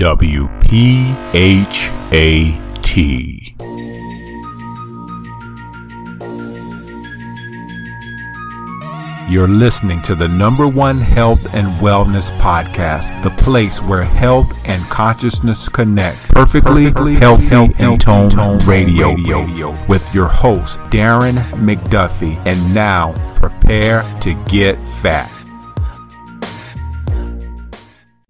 WPHAT. You're listening to the number one health and wellness podcast, the place where health and consciousness connect perfectly, perfectly healthy, healthy and tone, tone radio, radio with your host, Darren McDuffie. And now, prepare to get fat.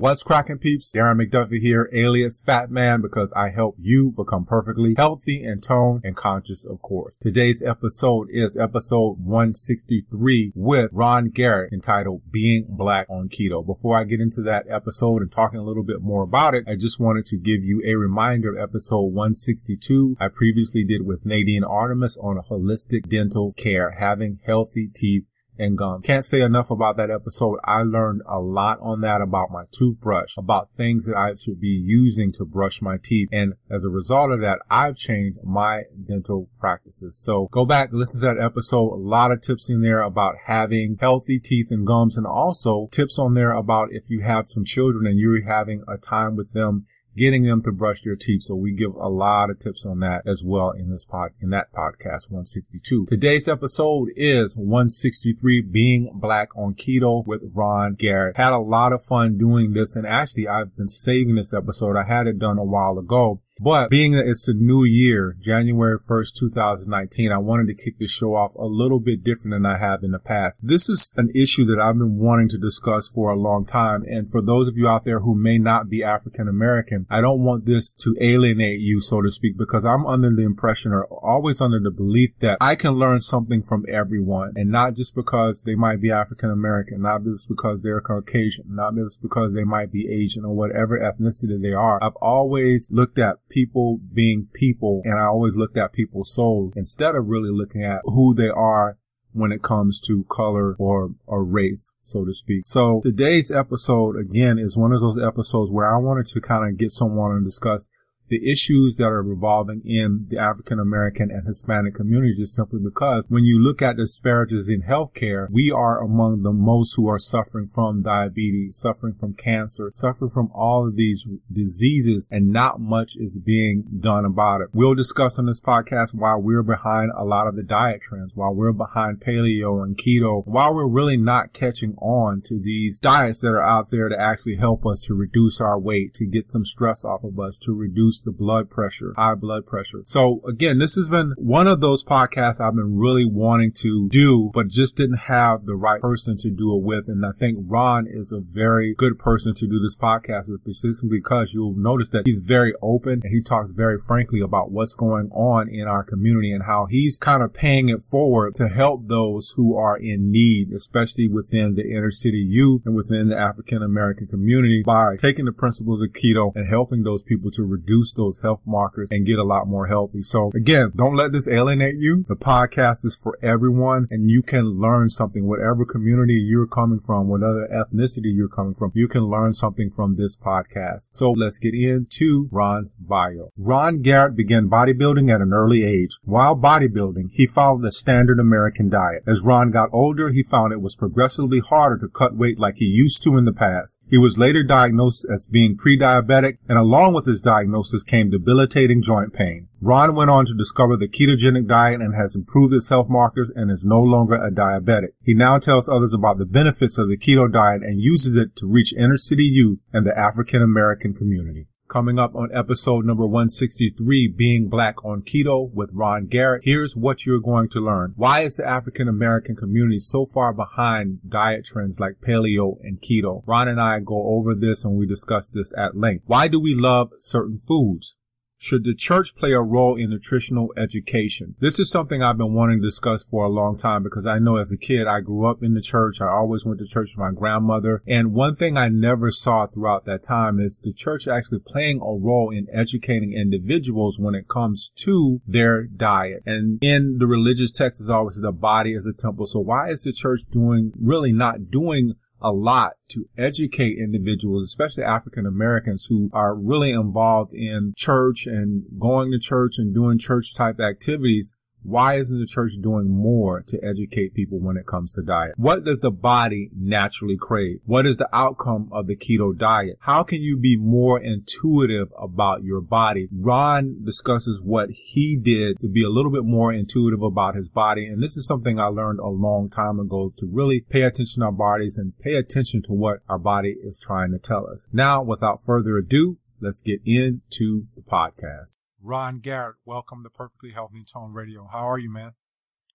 What's cracking peeps? Darren McDuffie here, alias Fat Man, because I help you become perfectly healthy and toned and conscious, of course. Today's episode is episode 163 with Ron Garrett entitled Being Black on Keto. Before I get into that episode and talking a little bit more about it, I just wanted to give you a reminder of episode 162 I previously did with Nadine Artemis on holistic dental care, having healthy teeth and gum. Can't say enough about that episode. I learned a lot on that about my toothbrush, about things that I should be using to brush my teeth. And as a result of that, I've changed my dental practices. So go back, listen to that episode. A lot of tips in there about having healthy teeth and gums and also tips on there about if you have some children and you're having a time with them getting them to brush their teeth. So we give a lot of tips on that as well in this pod, in that podcast 162. Today's episode is 163 being black on keto with Ron Garrett. Had a lot of fun doing this and actually I've been saving this episode. I had it done a while ago but being that it's a new year, January 1st, 2019, I wanted to kick the show off a little bit different than I have in the past. This is an issue that I've been wanting to discuss for a long time. And for those of you out there who may not be African American, I don't want this to alienate you, so to speak, because I'm under the impression or always under the belief that I can learn something from everyone and not just because they might be African American, not just because they're Caucasian, not just because they might be Asian or whatever ethnicity they are. I've always looked at people being people and I always looked at people's souls instead of really looking at who they are when it comes to color or, or race, so to speak. So today's episode again is one of those episodes where I wanted to kind of get someone and discuss the issues that are revolving in the African American and Hispanic communities simply because when you look at disparities in healthcare, we are among the most who are suffering from diabetes, suffering from cancer, suffering from all of these diseases, and not much is being done about it. We'll discuss on this podcast why we're behind a lot of the diet trends, why we're behind paleo and keto, why we're really not catching on to these diets that are out there to actually help us to reduce our weight, to get some stress off of us, to reduce the blood pressure, high blood pressure. So again, this has been one of those podcasts I've been really wanting to do, but just didn't have the right person to do it with. And I think Ron is a very good person to do this podcast with because you'll notice that he's very open and he talks very frankly about what's going on in our community and how he's kind of paying it forward to help those who are in need, especially within the inner city youth and within the African American community by taking the principles of keto and helping those people to reduce those health markers and get a lot more healthy. So again, don't let this alienate you. The podcast is for everyone and you can learn something, whatever community you're coming from, whatever ethnicity you're coming from, you can learn something from this podcast. So let's get into Ron's bio. Ron Garrett began bodybuilding at an early age. While bodybuilding, he followed the standard American diet. As Ron got older, he found it was progressively harder to cut weight like he used to in the past. He was later diagnosed as being pre-diabetic and along with his diagnosis came debilitating joint pain. Ron went on to discover the ketogenic diet and has improved his health markers and is no longer a diabetic. He now tells others about the benefits of the keto diet and uses it to reach inner city youth and the African American community. Coming up on episode number 163, Being Black on Keto with Ron Garrett. Here's what you're going to learn. Why is the African American community so far behind diet trends like paleo and keto? Ron and I go over this and we discuss this at length. Why do we love certain foods? Should the church play a role in nutritional education? This is something I've been wanting to discuss for a long time because I know as a kid, I grew up in the church. I always went to church with my grandmother. And one thing I never saw throughout that time is the church actually playing a role in educating individuals when it comes to their diet. And in the religious text is always the body is a temple. So why is the church doing, really not doing a lot to educate individuals, especially African Americans who are really involved in church and going to church and doing church type activities Why isn't the church doing more to educate people when it comes to diet? What does the body naturally crave? What is the outcome of the keto diet? How can you be more intuitive about your body? Ron discusses what he did to be a little bit more intuitive about his body. And this is something I learned a long time ago to really pay attention to our bodies and pay attention to what our body is trying to tell us. Now, without further ado, let's get into the podcast. Ron Garrett, welcome to Perfectly Healthy Tone Radio. How are you, man?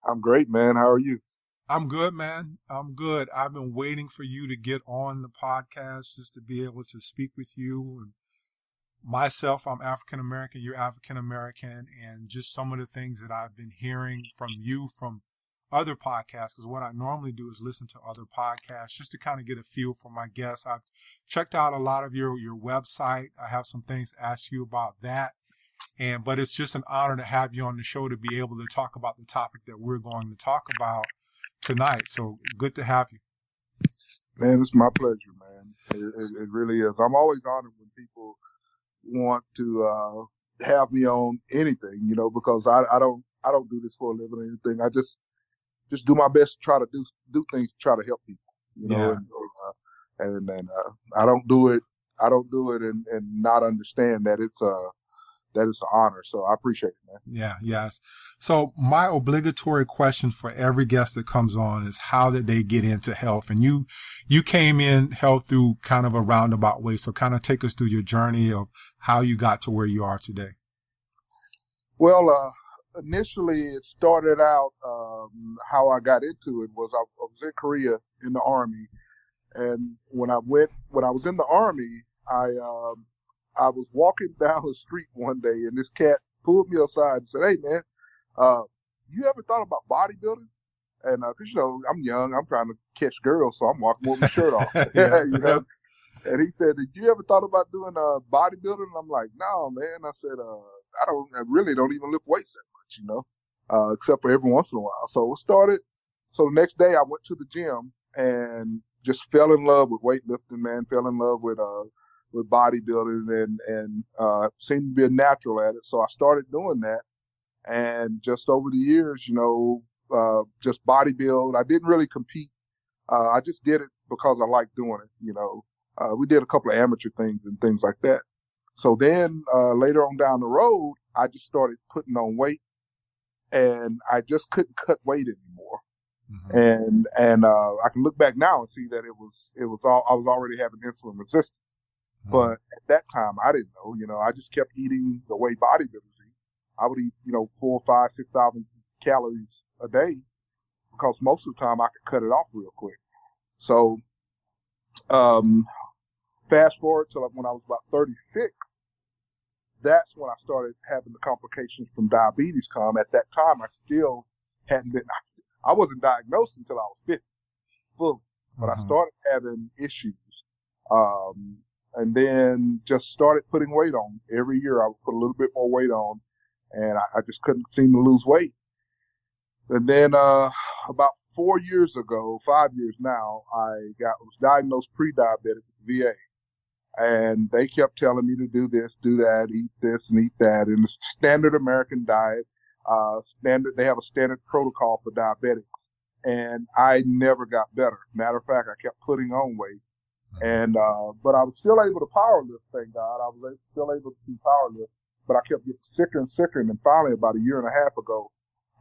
I'm great, man. How are you? I'm good, man. I'm good. I've been waiting for you to get on the podcast just to be able to speak with you. And myself, I'm African American, you're African American, and just some of the things that I've been hearing from you from other podcasts. Because what I normally do is listen to other podcasts just to kind of get a feel for my guests. I've checked out a lot of your your website. I have some things to ask you about that. And, but it's just an honor to have you on the show to be able to talk about the topic that we're going to talk about tonight. So good to have you. Man, it's my pleasure, man. It, it, it really is. I'm always honored when people want to, uh, have me on anything, you know, because I, I don't, I don't do this for a living or anything. I just, just do my best to try to do, do things to try to help people, you know, yeah. and, uh, and, and, uh, I don't do it, I don't do it and, and not understand that it's, uh, that is an honor. So I appreciate it, man. Yeah, yes. So my obligatory question for every guest that comes on is how did they get into health? And you, you came in health through kind of a roundabout way. So kind of take us through your journey of how you got to where you are today. Well, uh, initially it started out, um, how I got into it was I, I was in Korea in the army. And when I went, when I was in the army, I, um, I was walking down the street one day and this cat pulled me aside and said, Hey man, uh, you ever thought about bodybuilding? And, uh, cause you know, I'm young, I'm trying to catch girls, so I'm walking with my shirt off, yeah, you know? And he said, did you ever thought about doing, uh, bodybuilding? And I'm like, no, man. I said, uh, I don't, I really don't even lift weights that much, you know, uh, except for every once in a while. So it started. So the next day I went to the gym and just fell in love with weightlifting, man, fell in love with, uh, with bodybuilding and, and, uh, seemed to be a natural at it. So I started doing that. And just over the years, you know, uh, just bodybuild. I didn't really compete. Uh, I just did it because I liked doing it, you know. Uh, we did a couple of amateur things and things like that. So then, uh, later on down the road, I just started putting on weight and I just couldn't cut weight anymore. Mm-hmm. And, and, uh, I can look back now and see that it was, it was all, I was already having insulin resistance. But at that time, I didn't know. You know, I just kept eating the way bodybuilders eat. I would eat, you know, four, five, six thousand calories a day because most of the time I could cut it off real quick. So, um, fast forward to like when I was about 36, that's when I started having the complications from diabetes come. At that time, I still hadn't been, I wasn't diagnosed until I was 50 fully, but mm-hmm. I started having issues. Um, and then just started putting weight on. Every year I would put a little bit more weight on and I, I just couldn't seem to lose weight. And then, uh, about four years ago, five years now, I got, was diagnosed pre-diabetic with VA. And they kept telling me to do this, do that, eat this and eat that. And the standard American diet, uh, standard, they have a standard protocol for diabetics. And I never got better. Matter of fact, I kept putting on weight. And, uh, but I was still able to power lift, thank God. I was still able to power lift, but I kept getting sicker and sicker. And then finally, about a year and a half ago,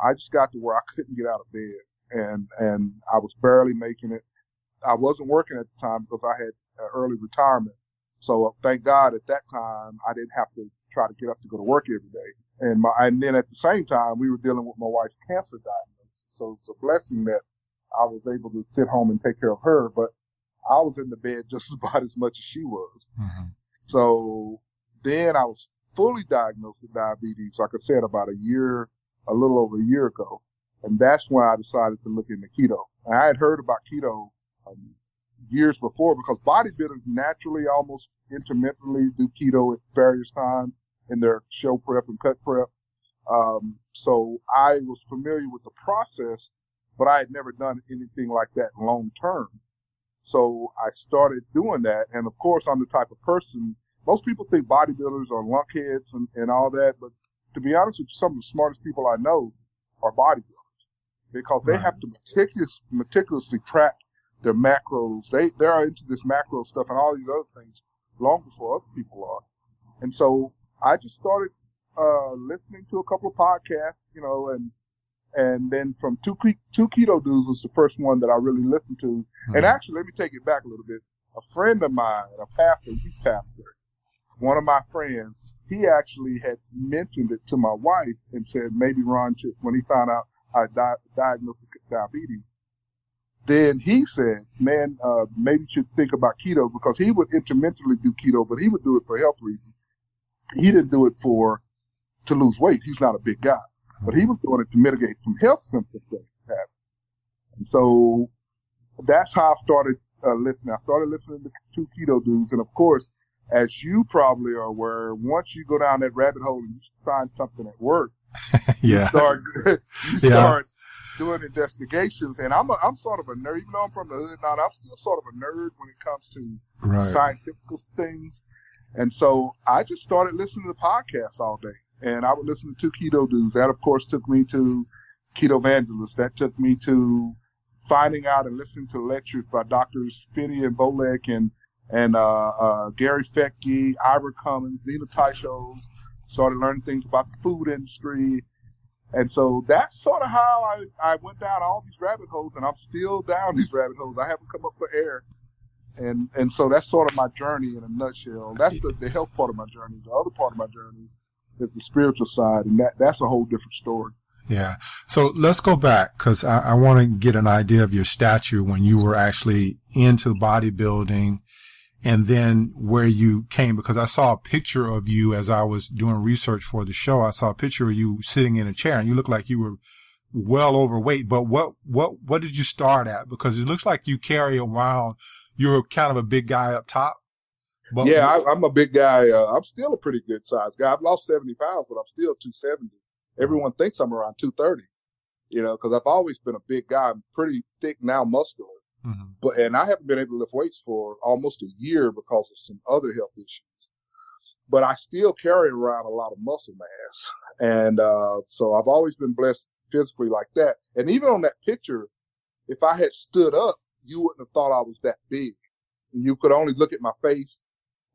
I just got to where I couldn't get out of bed and, and I was barely making it. I wasn't working at the time because I had early retirement. So uh, thank God at that time, I didn't have to try to get up to go to work every day. And my, and then at the same time, we were dealing with my wife's cancer diagnosis. So it's a blessing that I was able to sit home and take care of her. But I was in the bed just about as much as she was. Mm-hmm. So then I was fully diagnosed with diabetes, like I said, about a year, a little over a year ago. And that's when I decided to look into keto. And I had heard about keto um, years before because bodybuilders naturally almost intermittently do keto at various times in their show prep and cut prep. Um, so I was familiar with the process, but I had never done anything like that long term. So I started doing that. And of course, I'm the type of person, most people think bodybuilders are lunkheads and, and all that. But to be honest with you, some of the smartest people I know are bodybuilders because they Right. have to meticulous, meticulously track their macros. They they are into this macro stuff and all these other things long before other people are. And so I just started uh, listening to a couple of podcasts, you know, and and then from two two keto dudes was the first one that I really listened to. Mhm. And actually, let me take it back a little bit. A friend of mine, a pastor, youth pastor, one of my friends, he actually had mentioned it to my wife and said maybe Ron should, when he found out I di- diagnosed with diabetes, then he said, man, uh, maybe you should think about keto because he would intermittently do keto, but he would do it for health reasons. He didn't do it for, to lose weight. He's not a big guy, but he was doing it to mitigate some health symptoms that he had. And so that's how I started uh, listening. I started listening to two keto dudes. And of course, as you probably are aware, once you go down that rabbit hole and you find something at work, yeah. start you Yeah. doing investigations. And I'm a, I'm sort of a nerd, even though I'm from the hood now. I'm still sort of a nerd when it comes to Right. scientific things. And so I just started listening to podcasts all day. And I would listen to two keto dudes. That of course took me to Keto Evangelist. That took me to finding out and listening to lectures by doctors Phinney and Volek and and uh, uh, Gary Fettke, Ivor Cummins, Nina Teicholz. Started learning things about the food industry. And so that's sort of how I, I went down all these rabbit holes, and I'm still down these rabbit holes. I haven't come up for air. And and so that's sort of my journey in a nutshell. That's the, the health part of my journey. The other part of my journey is the spiritual side, and that that's a whole different story. Yeah. So let's go back because I, I want to get an idea of your stature when you were actually into bodybuilding and then where you came because I saw a picture of you as I was doing research for the show. I saw a picture of you sitting in a chair and you look like you were well overweight. But what, what, what did you start at? Because it looks like you carry around, you're kind of a big guy up top. But yeah, I, I'm a big guy. Uh, I'm still a pretty good sized guy. I've lost 70 pounds, but I'm still 270. Everyone thinks I'm around 230, you know, because I've always been a big guy. I'm pretty thick now, muscular. Mhm. but and I haven't been able to lift weights for almost a year because of some other health issues. But I still carry around a lot of muscle mass, and uh, so I've always been blessed physically like that. And even on that picture, if I had stood up, you wouldn't have thought I was that big. You could only look at my face,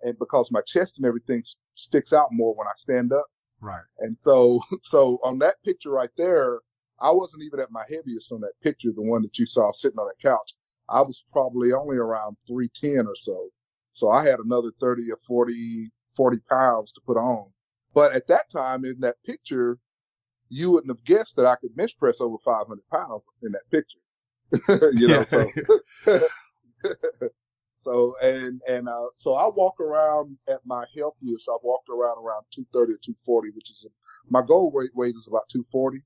and because my chest and everything s- sticks out more when I stand up. right. And so, so on that picture right there, I wasn't even at my heaviest on that picture, the one that you saw sitting on that couch. I was probably only around 310 or so. So I had another 30 or 40, 40 pounds to put on. But at that time in that picture, you wouldn't have guessed that I could bench press over 500 pounds in that picture. you know, so, so, and, and, uh, so I walk around at my healthiest. I walked around around 230 or 240, which is my goal weight weight is about 240.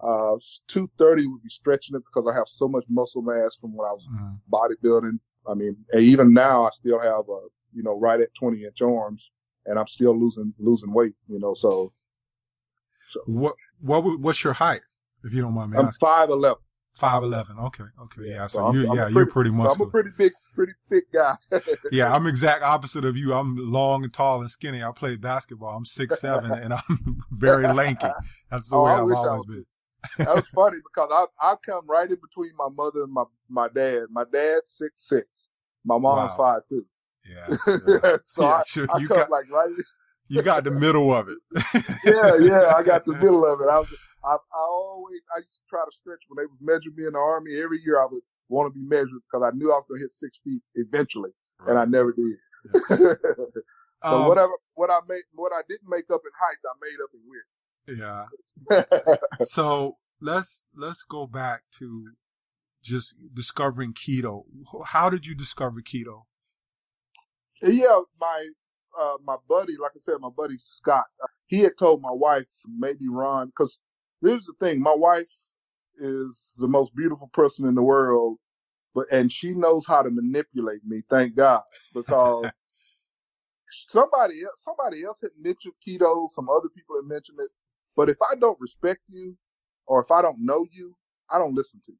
Uh, 230 would be stretching it because I have so much muscle mass from when I was Mhm. bodybuilding. I mean, and even now I still have a, you know, right at 20 inch arms and I'm still losing, losing weight, you know, so What, what, what's your height? If you don't mind me I'm asking. 5'11. Five eleven. Okay. Okay. Yeah. So, So you, yeah, pretty, you're pretty So I'm a pretty big, pretty thick guy. yeah, I'm exact opposite of you. I'm long and tall and skinny. I play basketball. I'm six seven and I'm very lanky. That's the Oh, way I I've wish I always was- been. that was funny because I I come right in between my mother and my my dad. My dad's six six. My mom's Wow. five two. Yeah. yeah. so Yeah, I, so I you come got- like right. You got the middle of it. Yeah, yeah. I got the middle of it. I was I, I always I used to try to stretch when they would measure me in the army. Every year I would want to be measured because I knew I was going to hit six feet eventually, and I never did. so Um, whatever what I made what I didn't make up in height, I made up in width. Yeah. So let's let's go back to just discovering keto. How did you discover keto? Yeah, my uh, my buddy, like I said, my buddy Scott, uh, he had told my wife maybe Ron, because here's the thing, my wife is the most beautiful person in the world, but and she knows how to manipulate me. Thank God, because somebody else, somebody else had mentioned keto, some other people had mentioned it, but if I don't respect you, or if I don't know you, I don't listen to you.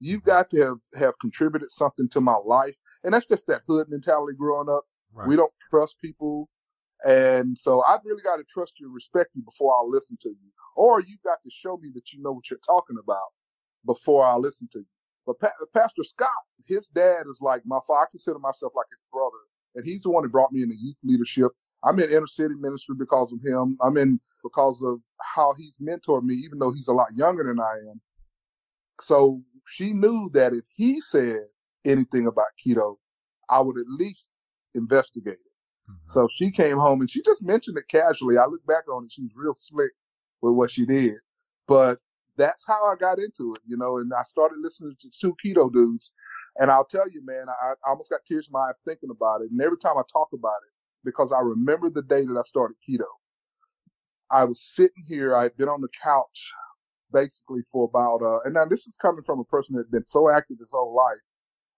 You've got to have, have contributed something to my life. And that's just that hood mentality growing up. Right. We don't trust people. And so I've really got to trust you and respect you before I'll listen to you. Or you've got to show me that you know what you're talking about before I'll listen to you. But pa- Pastor Scott, his dad is like my father. I consider myself like his brother. And he's the one who brought me into youth leadership. I'm in inner city ministry because of him. I'm in because of how he's mentored me, even though he's a lot younger than I am. So she knew that if he said anything about keto, I would at least investigate it. Mm-hmm. So she came home and she just mentioned it casually. I look back on it, she's real slick with what she did. But that's how I got into it, you know, and I started listening to two keto dudes. And I'll tell you, man, I, I almost got tears in my eyes thinking about it. And every time I talk about it, because I remember the day that I started keto, I was sitting here, I had been on the couch basically for about, uh, and now this is coming from a person that had been so active his whole life.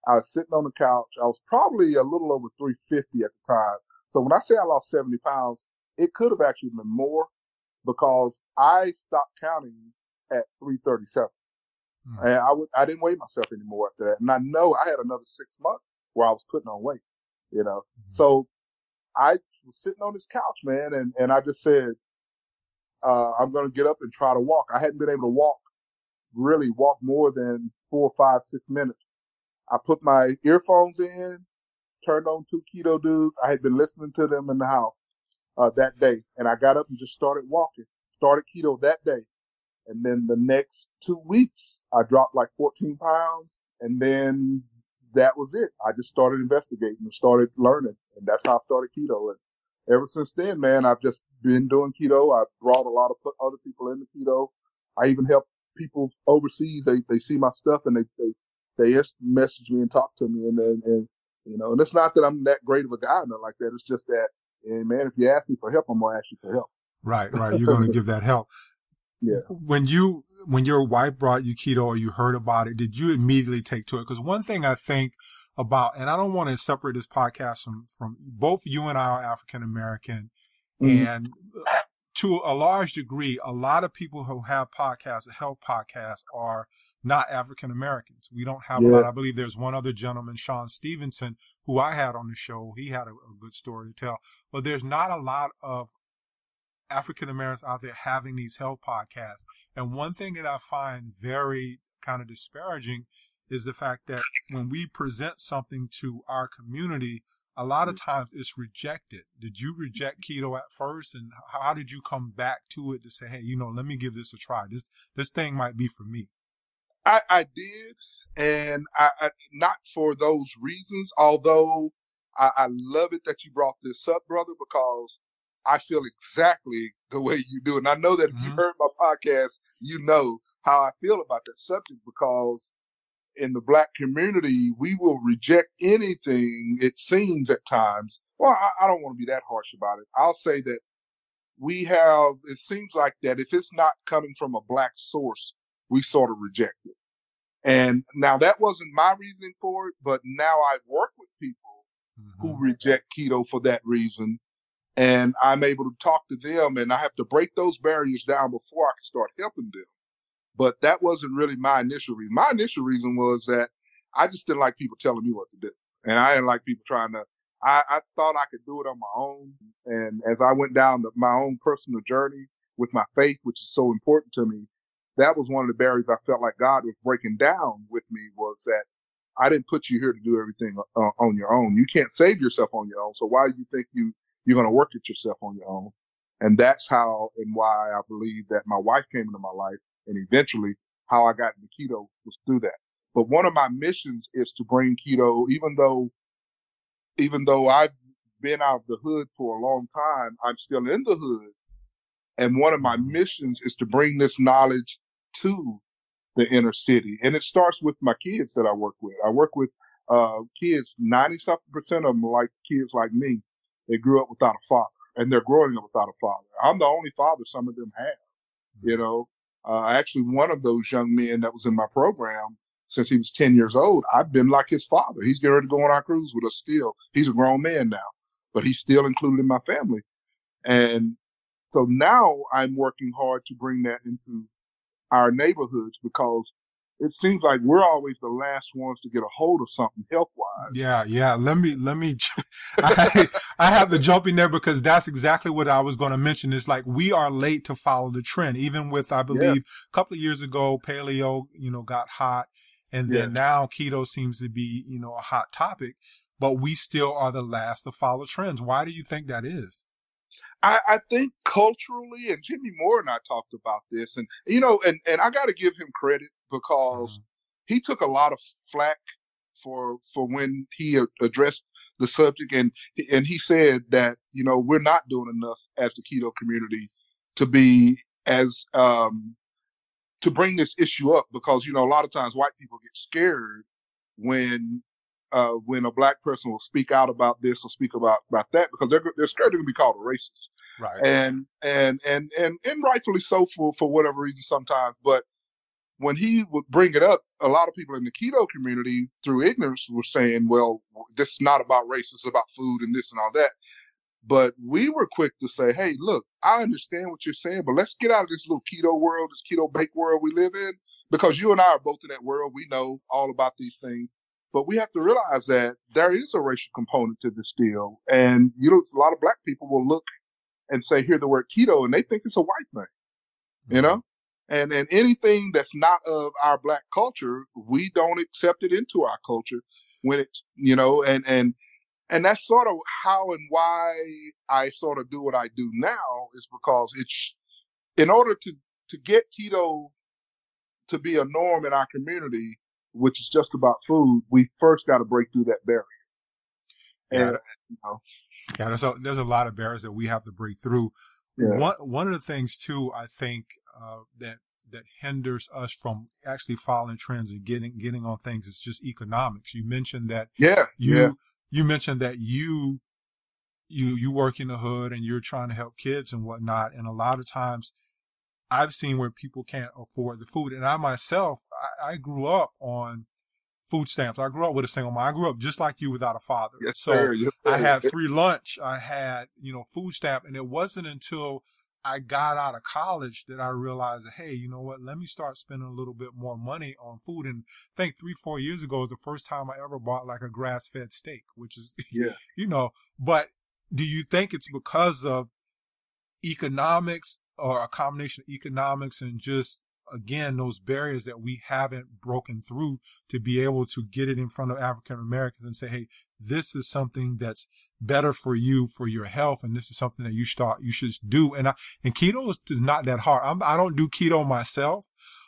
I was sitting on the couch. I was probably a little over 350 at the time. So when I say I lost 70 pounds, it could have actually been more because I stopped counting at 337. Mm. And I would, I didn't weigh myself anymore after that. And I know I had another six months where I was putting on weight, you know. Mm-hmm. So I was sitting on this couch, man, and, and I just said, uh, I'm going to get up and try to walk. I hadn't been able to walk, really walk more than four, five, six minutes. I put my earphones in, turned on two keto dudes. I had been listening to them in the house, uh, that day. And I got up and just started walking, started keto that day. And then the next two weeks, I dropped like 14 pounds. And then that was it. I just started investigating and started learning. And that's how I started keto. And ever since then, man, I've just been doing keto. I've brought a lot of other people into keto. I even help people overseas. They, they see my stuff and they, they, they message me and talk to me. And, and, and, you know, and it's not that I'm that great of a guy, nothing like that. It's just that, and man, if you ask me for help, I'm going to ask you for help. Right, right. You're going to give that help. Yeah. When you, when your wife brought you keto or you heard about it, did you immediately take to it? Because one thing I think about, and I don't want to separate this podcast from, from both you and I are African American mm-hmm. and to a large degree, a lot of people who have podcasts, health podcasts are not African Americans. We don't have yeah. a lot. I believe there's one other gentleman, Shawn Stevenson, who I had on the show. He had a, a good story to tell, but there's not a lot of African Americans out there having these health podcasts. And one thing that I find very kind of disparaging is the fact that when we present something to our community, a lot of mm-hmm. times it's rejected. Did you reject keto at first, and how did you come back to it to say, "Hey, you know, let me give this a try. This this thing might be for me." I, I did, and I, I, not for those reasons. Although I, I love it that you brought this up, brother, because I feel exactly the way you do. And I know that if mm-hmm. you heard my podcast, you know how I feel about that subject because in the black community, we will reject anything, it seems at times. Well, I, I don't want to be that harsh about it. I'll say that we have, it seems like that if it's not coming from a black source, we sort of reject it. And now that wasn't my reasoning for it, but now I work with people mm-hmm. who reject keto for that reason. And I'm able to talk to them and I have to break those barriers down before I can start helping them. But that wasn't really my initial reason. My initial reason was that I just didn't like people telling me what to do. And I didn't like people trying to, I, I thought I could do it on my own. And as I went down the, my own personal journey with my faith, which is so important to me, that was one of the barriers I felt like God was breaking down with me was that I didn't put you here to do everything uh, on your own. You can't save yourself on your own. So why do you think you, you're going to work it yourself on your own? And that's how and why I believe that my wife came into my life and eventually how I got into keto was through that. But one of my missions is to bring keto, even though, even though I've been out of the hood for a long time, I'm still in the hood. And one of my missions is to bring this knowledge to the inner city. And it starts with my kids that I work with. I work with uh, kids, 90 something percent of them are like kids like me. They grew up without a father and they're growing up without a father. I'm the only father some of them have, you know. Uh, actually, one of those young men that was in my program since he was 10 years old, I've been like his father. He's getting ready to go on our cruise with us still. He's a grown man now, but he's still included in my family. And so now I'm working hard to bring that into our neighborhoods because it seems like we're always the last ones to get a hold of something health wise. Yeah, yeah. Let me, let me, I, I have to jump in there because that's exactly what I was going to mention. It's like we are late to follow the trend. Even with, I believe, yeah. a couple of years ago, paleo, you know, got hot. And then yeah. now keto seems to be, you know, a hot topic, but we still are the last to follow trends. Why do you think that is? I, I think culturally, and Jimmy Moore and I talked about this, and you know, and and I got to give him credit because mm-hmm. he took a lot of flack for for when he addressed the subject, and and he said that you know we're not doing enough as the keto community to be as um to bring this issue up because you know a lot of times white people get scared when uh, when a black person will speak out about this or speak about about that because they're they're scared they're going to be called a racist. Right. And and and and and rightfully so for for whatever reason sometimes. But when he would bring it up, a lot of people in the keto community through ignorance were saying, "Well, this is not about race; it's about food and this and all that." But we were quick to say, "Hey, look, I understand what you're saying, but let's get out of this little keto world, this keto bake world we live in, because you and I are both in that world. We know all about these things." But we have to realize that there is a racial component to this deal. And you know, a lot of black people will look and say, hear the word keto, and they think it's a white thing. You know? And and anything that's not of our black culture, we don't accept it into our culture when it you know, and and and that's sort of how and why I sort of do what I do now is because it's in order to to get keto to be a norm in our community, which is just about food, we first got to break through that barrier. And, yeah. You know, yeah, there's a, there's a lot of barriers that we have to break through. Yeah. One, one of the things too, I think, uh, that, that hinders us from actually following trends and getting, getting on things is just economics. You mentioned that. Yeah. You, yeah. you mentioned that you, you, you work in the hood and you're trying to help kids and whatnot. And a lot of times I've seen where people can't afford the food. And I myself, I, I grew up on food stamps. I grew up with a single mom. I grew up just like you without a father. Yes, so sir. Yes, sir. I had free lunch. I had, you know, food stamp. And it wasn't until I got out of college that I realized that, hey, you know what? Let me start spending a little bit more money on food. And I think three, four years ago was the first time I ever bought like a grass fed steak, which is, yeah. you know, but do you think it's because of economics or a combination of economics and just again those barriers that we haven't broken through to be able to get it in front of African Americans and say, hey, this is something that's better for you for your health, and this is something that you start you should do. And I, and keto is, not that hard. I'm, I don't do keto myself.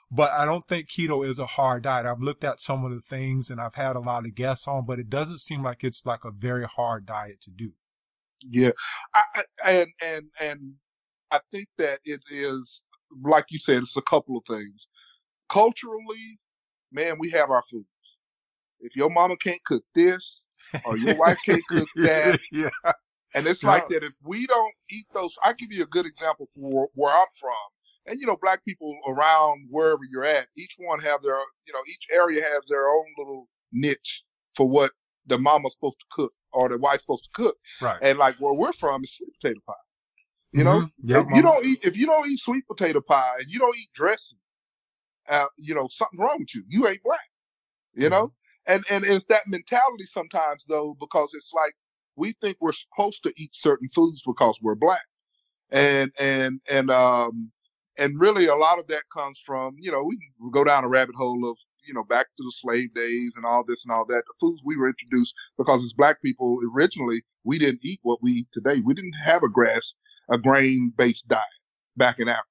But I don't think keto is a hard diet. I've looked at some of the things and I've had a lot of guests on, but it doesn't seem like it's like a very hard diet to do. Yeah. I, and, and, and I think that it is, like you said, it's a couple of things. Culturally, man, we have our foods. If your mama can't cook this, or your wife can't cook that, yeah. and it's yeah. like that. If we don't eat those, I give you a good example for where I'm from. And you know, black people around wherever you're at, each one have their, you know, each area has their own little niche for what the mama's supposed to cook or the wife's supposed to cook. Right. And like where we're from is sweet potato pie. You know, mm-hmm. yep, if you don't eat if you don't eat sweet potato pie and you don't eat dressing, uh, you know something wrong with you. You ain't black. You mm-hmm. know, and and it's that mentality sometimes though because it's like we think we're supposed to eat certain foods because we're black, and and and um and really a lot of that comes from you know we go down a rabbit hole of you know back to the slave days and all this and all that. The foods we were introduced because as black people originally we didn't eat what we eat today. We didn't have a grass a grain based diet back in Africa.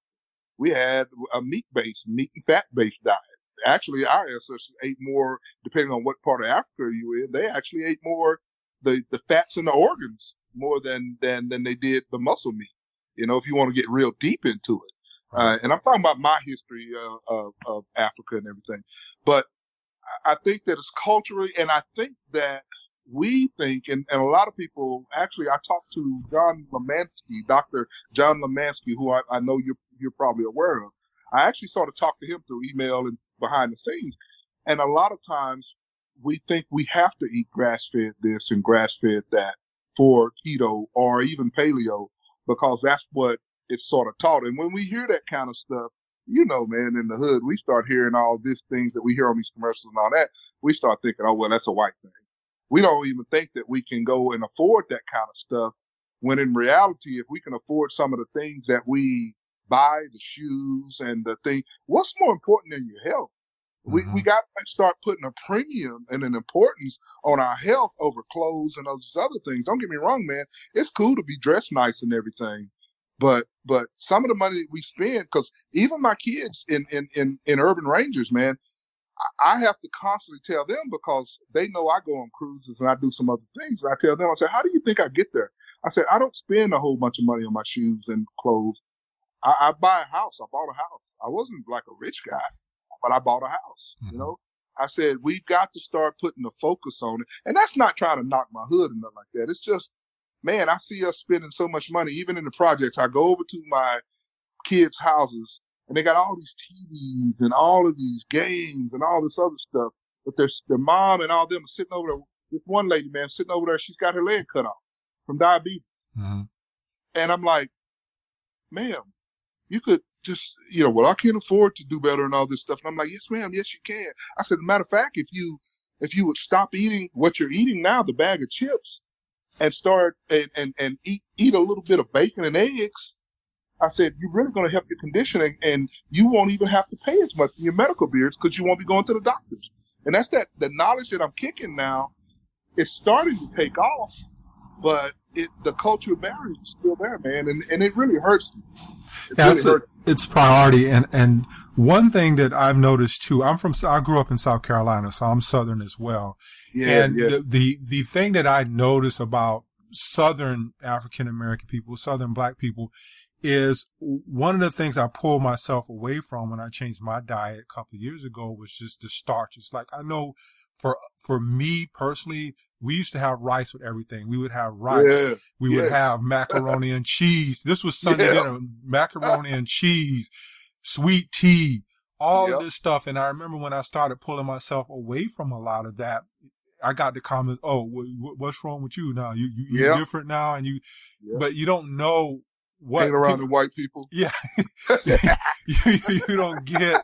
We had a meat based, meat and fat based diet. Actually, our ancestors ate more, depending on what part of Africa you were in, they actually ate more the, the fats and the organs more than, than, than they did the muscle meat. You know, if you want to get real deep into it. Uh, and I'm talking about my history uh, of, of Africa and everything. But I think that it's culturally, and I think that we think, and, and a lot of people, actually, I talked to John Limansky, Dr. John Limansky, who I, I know you're, you're probably aware of. I actually sort of talked to him through email and behind the scenes. And a lot of times we think we have to eat grass fed this and grass fed that for keto or even paleo because that's what it's sort of taught. And when we hear that kind of stuff, you know, man, in the hood, we start hearing all these things that we hear on these commercials and all that. We start thinking, oh, well, that's a white thing. We don't even think that we can go and afford that kind of stuff. When in reality, if we can afford some of the things that we buy, the shoes and the thing, what's more important than your health? We, we Mhm. got to start putting a premium and an importance on our health over clothes and those other things. Don't get me wrong, man. It's cool to be dressed nice and everything, but but some of the money that we spend, because even my kids in in in in urban rangers, man, I- have to constantly tell them because they know I go on cruises and I do some other things. And I tell them, I say, how do you think I get there? I said, I don't spend a whole bunch of money on my shoes and clothes. I, I buy a house. I bought a house. I wasn't like a rich guy, but I bought a house. Mhm. You know, I said we've got to start putting the focus on it, and that's not trying to knock my hood or nothing like that. It's just, man, I see us spending so much money, even in the projects. I go over to my kids' houses, and they got all these TVs and all of these games and all this other stuff. But their their mom and all them are sitting over there. This one lady, man, sitting over there, she's got her leg cut off from diabetes. Mhm. And I'm like, ma'am, you could just, you know, well, I can't afford to do better and all this stuff. And I'm like, yes, ma'am, yes, you can. I said, matter of fact, if you, if you would stop eating what you're eating now, the bag of chips, and start and, and, and eat, eat a little bit of bacon and eggs, I said, you're really going to help your condition and, and you won't even have to pay as much in your medical bills because you won't be going to the doctors. And that's that, the knowledge that I'm kicking now, it's starting to take off, but it, the cultural barrier is still there, man. And, and it really hurts. me. It Yeah, really it's priority. And, and one thing that I've noticed too, I'm from, I grew up in South Carolina, so I'm Southern as well. Yeah, and yeah. the, the, the thing that I notice about Southern African American people, Southern black people is one of the things I pulled myself away from when I changed my diet a couple of years ago was just the starches. Like I know for, for me personally, we used to have rice with everything. We would have rice. Yeah, We would yes. have macaroni and cheese. This was Sunday Yeah. dinner. Macaroni and cheese, sweet tea, all Yep. this stuff. And I remember when I started pulling myself away from a lot of that, I got the comments, "Oh, wh- wh- what's wrong with you now? You you you're Yep. different now, and you." Yep. But you don't know what hanging around people- the white people. yeah, you, you don't get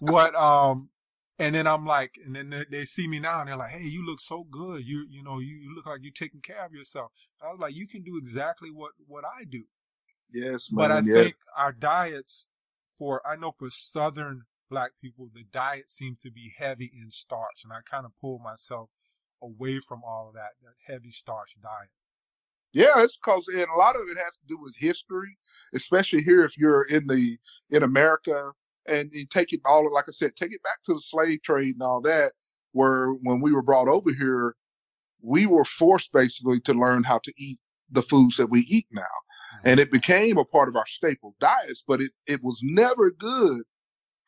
what um. And then I'm like, and then they, they see me now and they're like, "Hey, you look so good. You you know you, you look like you're taking care of yourself." I was like, "You can do exactly what what I do." Yes, man, But I yeah. think our diets for I know for Southern Black people, the diet seems to be heavy in starch, and I kind of pulled myself away from all of that that heavy starch diet. Yeah, it's because and a lot of it has to do with history, especially here if you're in the in America and you take it all like I said, take it back to the slave trade and all that, where when we were brought over here, we were forced basically to learn how to eat the foods that we eat now. Mm-hmm. And it became a part of our staple diets, but it, it was never good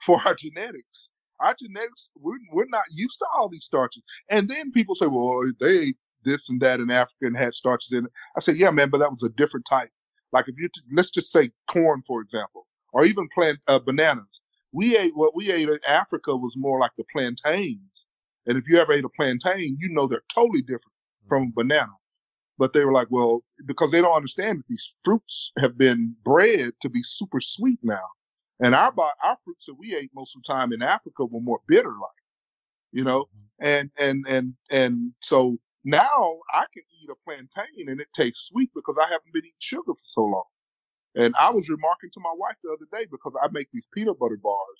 for our genetics. Our genetics, we're, we're not used to all these starches. And then people say, well, they ate this and that in Africa and had starches in it. I said, yeah, man, but that was a different type. Like if you, let's just say corn, for example, or even plant, uh, bananas. We ate, what we ate in Africa was more like the plantains. And if you ever ate a plantain, you know they're totally different from a banana. But they were like, well, because they don't understand that these fruits have been bred to be super sweet now. And our, our fruits that we ate most of the time in Africa were more bitter like, you know, and, and, and, and so now I can eat a plantain and it tastes sweet because I haven't been eating sugar for so long. And I was remarking to my wife the other day because I make these peanut butter bars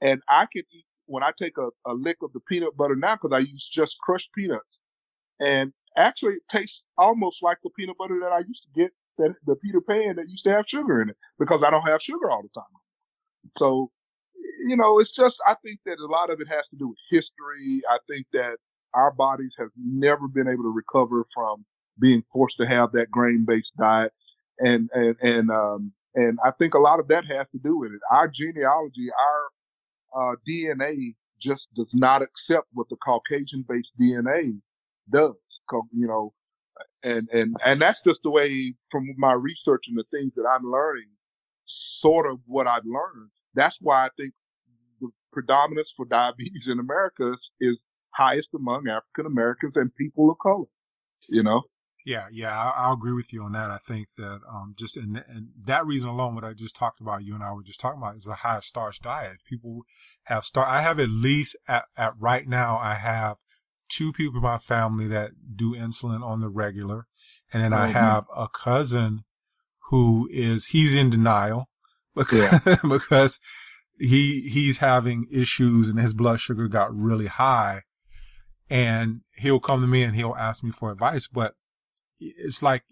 and I can eat when I take a, a lick of the peanut butter now because I use just crushed peanuts and actually it tastes almost like the peanut butter that I used to get that the Peter Pan that used to have sugar in it because I don't have sugar all the time. So, you know, it's just, I think that a lot of it has to do with history. I think that our bodies have never been able to recover from being forced to have that grain based diet. And, and, and, um, and I think a lot of that has to do with it. Our genealogy, our, uh, DNA just does not accept what the Caucasian based DNA does. You know, and, and, and that's just the way from my research and the things that I'm learning, sort of what I've learned. That's why I think the predominance for diabetes in America is highest among African Americans and people of color, you know? Yeah, yeah, I, will agree with you on that. I think that um, just and, and that reason alone, what I just talked about, you and I were just talking about, is a high starch diet. People have start. I have at least at, at right now, I have two people in my family that do insulin on the regular, and then mm-hmm. I have a cousin who is he's in denial because yeah. because he he's having issues and his blood sugar got really high, and he'll come to me and he'll ask me for advice, but it's like,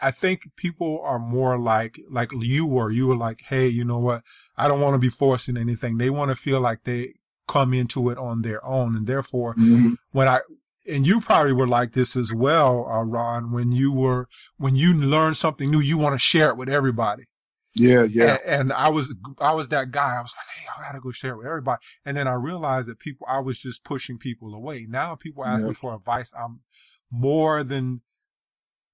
I think people are more like, like you were, you were like, Hey, you know what? I don't want to be forcing anything. They want to feel like they come into it on their own. And therefore, mm-hmm. when I, and you probably were like this as well, uh, Ron, when you were, when you learn something new, you want to share it with everybody. Yeah, yeah. And, and, I was, I was that guy. I was like, Hey, I gotta go share with everybody. And then I realized that people, I was just pushing people away. Now people ask me for advice. I'm, more than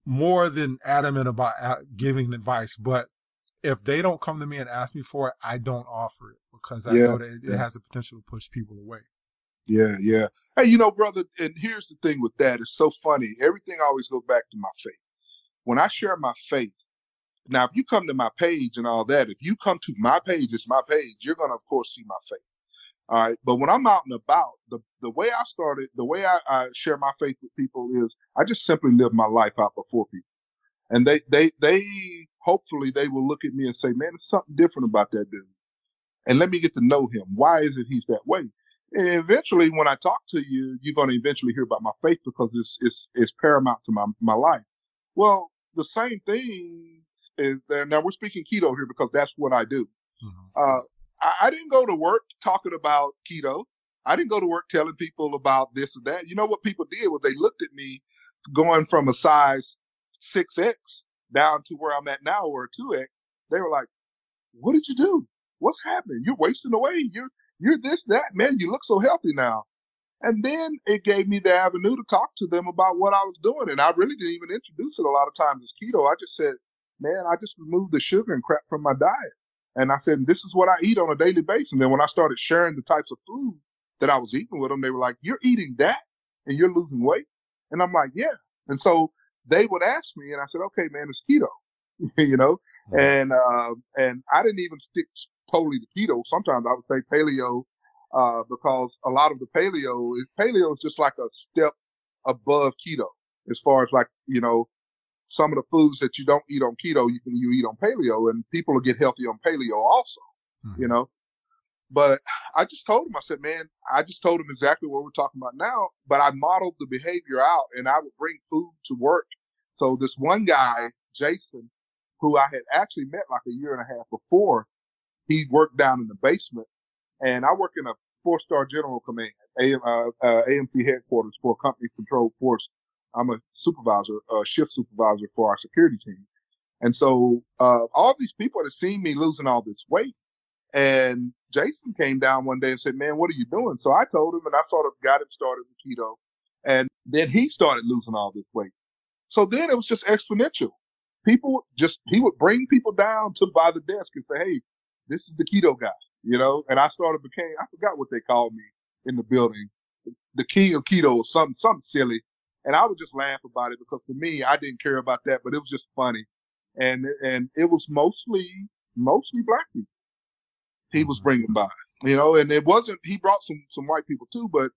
more than adamant about uh, giving advice. But if they don't come to me and ask me for it, I don't offer it because I yeah, know that it, yeah. has the potential to push people away. Yeah, yeah. Hey, you know, brother, and here's the thing with that. It's so funny. Everything always goes back to my faith. When I share my faith, now if you come to my page and all that, if you come to my page, it's my page, you're gonna of course see my face. All right. But when I'm out and about, the, the way I started, the way I, I share my faith with people is I just simply live my life out before people. And they, they, they, hopefully they will look at me and say, man, there's something different about that dude. And let me get to know him. Why is it he's that way? And eventually, when I talk to you, you're going to eventually hear about my faith because it's, it's, it's paramount to my, my life. Well, the same thing is, now we're speaking keto here because that's what I do. Mm-hmm. Uh, I, I didn't go to work talking about keto. I didn't go to work telling people about this or that. You know what people did was they looked at me going from a size 6X down to where I'm at now or a 2X. They were like, what did you do? What's happening? You're wasting away. You're, you're this, that, man. You look so healthy now. And then it gave me the avenue to talk to them about what I was doing. And I really didn't even introduce it a lot of times as keto. I just said, man, I just removed the sugar and crap from my diet. And I said, this is what I eat on a daily basis. And then when I started sharing the types of food that I was eating with them, they were like, you're eating that and you're losing weight. And I'm like, yeah. And so they would ask me and I said, okay, man, it's keto, you know, mm-hmm. and, uh, and I didn't even stick totally to keto. Sometimes I would say paleo, uh, because a lot of the paleo is paleo is just like a step above keto as far as like, you know, some of the foods that you don't eat on keto, you can you eat on paleo, and people will get healthy on paleo also. Mm-hmm. You know, but I just told him, I said, man, I just told him exactly what we're talking about now, but I modeled the behavior out, and I would bring food to work. So this one guy, Jason, who I had actually met like a year and a half before, he worked down in the basement, and I work in a four-star general command, a, uh, uh, AMC headquarters for a company controlled force I'm a supervisor, a shift supervisor for our security team. And so, uh, all these people had seen me losing all this weight. And Jason came down one day and said, man, what are you doing? So I told him and I sort of got him started with keto. And then he started losing all this weight. So then it was just exponential. People just, he would bring people down to by the desk and say, Hey, this is the keto guy, you know, and I started became, I forgot what they called me in the building. The king of keto or something, something silly. And I would just laugh about it because for me, I didn't care about that, but it was just funny. And, and it was mostly, mostly black people he was mm-hmm. bringing by, you know, and it wasn't, he brought some, some white people too, but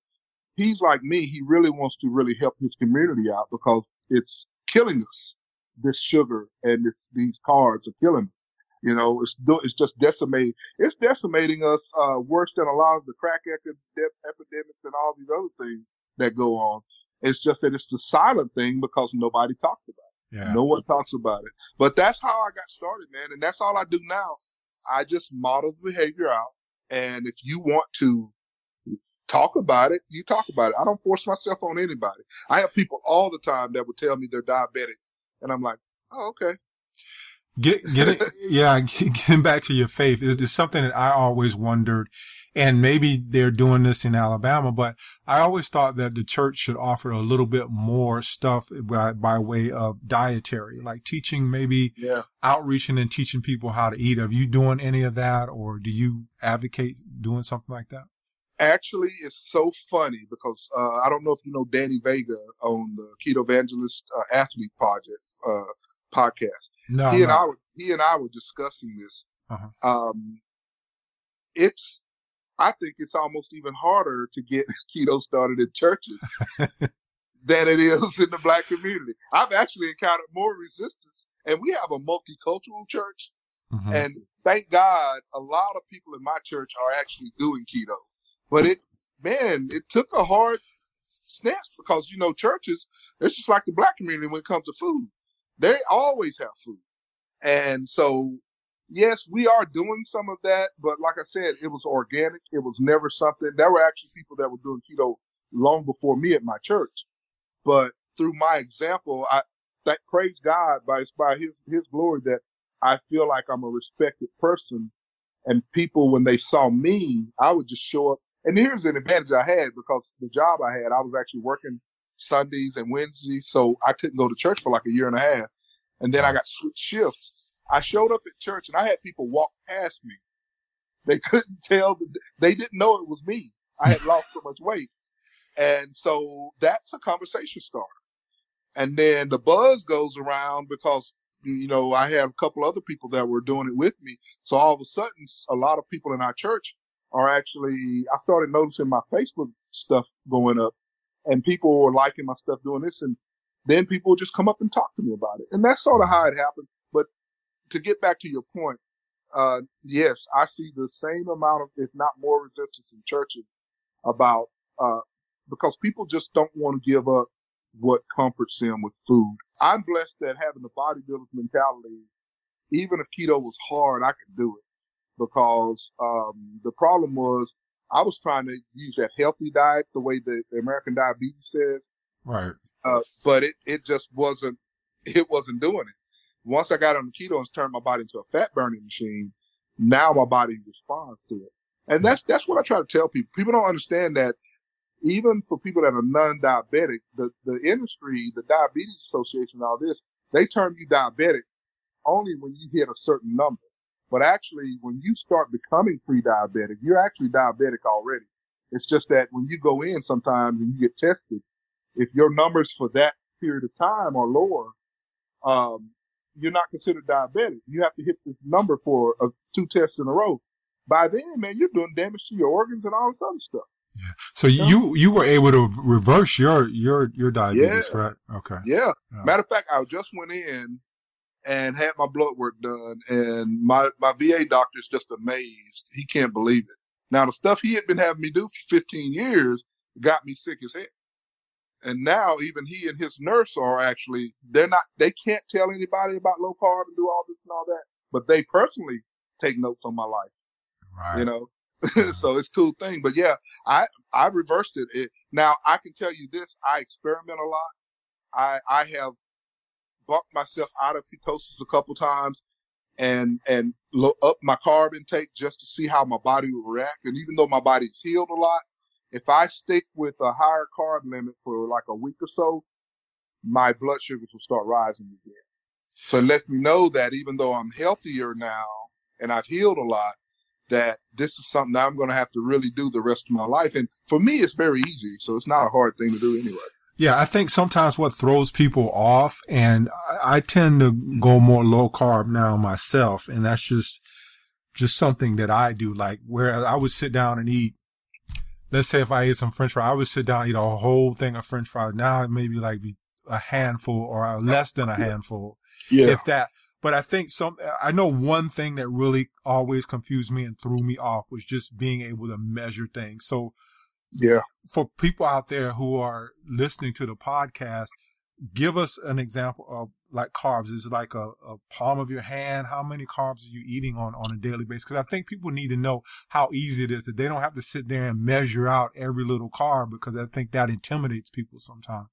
he's like me. He really wants to really help his community out because it's killing us. This sugar and this, these carbs are killing us. You know, it's it's just decimating. It's decimating us uh, worse than a lot of the crack epidemics and all these other things that go on. It's just that it's the silent thing because nobody talks about it. Yeah. No one talks about it. But that's how I got started, man. And that's all I do now. I just model the behavior out. And if you want to talk about it, you talk about it. I don't force myself on anybody. I have people all the time that would tell me they're diabetic. And I'm like, oh, okay. Get, getting, yeah, getting back to your faith is, is something that I always wondered. And maybe they're doing this in Alabama, but I always thought that the church should offer a little bit more stuff by, by way of dietary, like teaching, maybe yeah. outreaching and teaching people how to eat. Are you doing any of that or do you advocate doing something like that? Actually, it's so funny because uh, I don't know if you know Danny Vega on the Keto Evangelist uh, Athlete Project uh, podcast. No, he and. I were he and I were discussing this. Uh-huh. Um, it's I think it's almost even harder to get keto started in churches than it is in the black community. I've actually encountered more resistance, and we have a multicultural church, Mhm. and thank God a lot of people in my church are actually doing keto. But it, man, it took a hard stance because you know churches, it's just like the black community when it comes to food. They always have food, and so yes, we are doing some of that. But like I said, it was organic. It was never something. There were actually people that were doing keto long before me at my church. But through my example, I thank praise God by by His His glory that I feel like I'm a respected person, and people when they saw me, I would just show up. And here's an advantage I had because the job I had, I was actually working Sundays and Wednesdays, so I couldn't go to church for like a year and a half. And then I got switched shifts. I showed up at church and I had people walk past me. They couldn't tell, the, they didn't know it was me. I had lost so much weight. And so that's a conversation starter. And then the buzz goes around because, you know, I had a couple other people that were doing it with me. So all of a sudden, a lot of people in our church are actually, I started noticing my Facebook stuff going up and people were liking my stuff doing this. And then people would just come up and talk to me about it. And that's sort of how it happened. But to get back to your point, uh, yes, I see the same amount of, if not more resistance in churches about, uh, because people just don't want to give up what comforts them with food. I'm blessed that having the bodybuilder's mentality, even if keto was hard, I could do it because, um, the problem was I was trying to use that healthy diet the way the, the American diabetes says, right. uh, but it, it just wasn't, it wasn't doing it. Once I got on the keto and turned my body into a fat burning machine, now my body responds to it. And that's, that's what I try to tell people. People don't understand that even for people that are non-diabetic, the, the industry, the diabetes association, all this, they term you diabetic only when you hit a certain number. But actually, when you start becoming pre-diabetic, you're actually diabetic already. It's just that when you go in sometimes and you get tested, if your numbers for that period of time are lower, um, you're not considered diabetic. You have to hit this number for uh, two tests in a row. By then, man, you're doing damage to your organs and all this other stuff. Yeah. So you you were able to reverse your your your diabetes, Yeah. correct? Okay. Yeah. Yeah. Matter of fact, I just went in and had my blood work done, and my my VA doctor's just amazed. He can't believe it. Now the stuff he had been having me do for 15 years got me sick as heck. And now even he and his nurse are actually they're not they can't tell anybody about low carb and do all this and all that, but they personally take notes on my life Right. you know. Mm-hmm. so it's a cool thing. But yeah, I I reversed it. it. Now I can tell you this: I experiment a lot. I I have bumped myself out of ketosis a couple times, and and lo- up my carb intake just to see how my body will react. And even though my body's healed a lot, if I stick with a higher carb limit for like a week or so, my blood sugars will start rising again. So it lets me know that even though I'm healthier now and I've healed a lot, that this is something I'm going to have to really do the rest of my life. And for me, it's very easy. So it's not a hard thing to do anyway. Yeah, I think sometimes what throws people off, and I, I tend to go more low carb now myself, and that's just just something that I do. Like where I would sit down and eat. Let's say if I ate some French fries, I would sit down and eat a whole thing of French fries. Now it may be like be a handful or less than a handful, if that. But I think some, I know one thing that really always confused me and threw me off was just being able to measure things. So yeah. for people out there who are listening to the podcast, give us an example of like carbs. Is it like a, a palm of your hand? How many carbs are you eating on, on a daily basis? Cause I think people need to know how easy it is that they don't have to sit there and measure out every little carb because I think that intimidates people sometimes.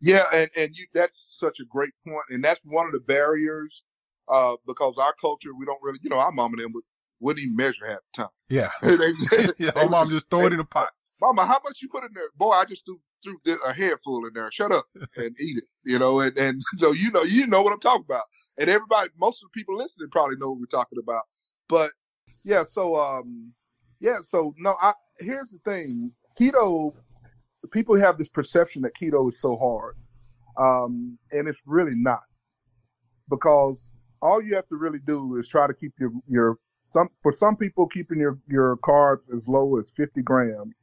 Yeah. And, and you, that's such a great. And that's one of the barriers, uh, because our culture, we don't really, you know, our mom and them would, wouldn't even measure half the time. Yeah. They- yeah. My mom just throw it in a pot. Mama, how much you put in there? Boy, I just threw, threw a handful in there. Shut up and eat it. You know, and, and so you know, you know what I'm talking about. And everybody, most of the people listening probably know what we're talking about. But yeah, so um, yeah, so no, I here's the thing: keto. People have this perception that keto is so hard, um, and it's really not, because all you have to really do is try to keep your your some for some people keeping your your carbs as low as 50 grams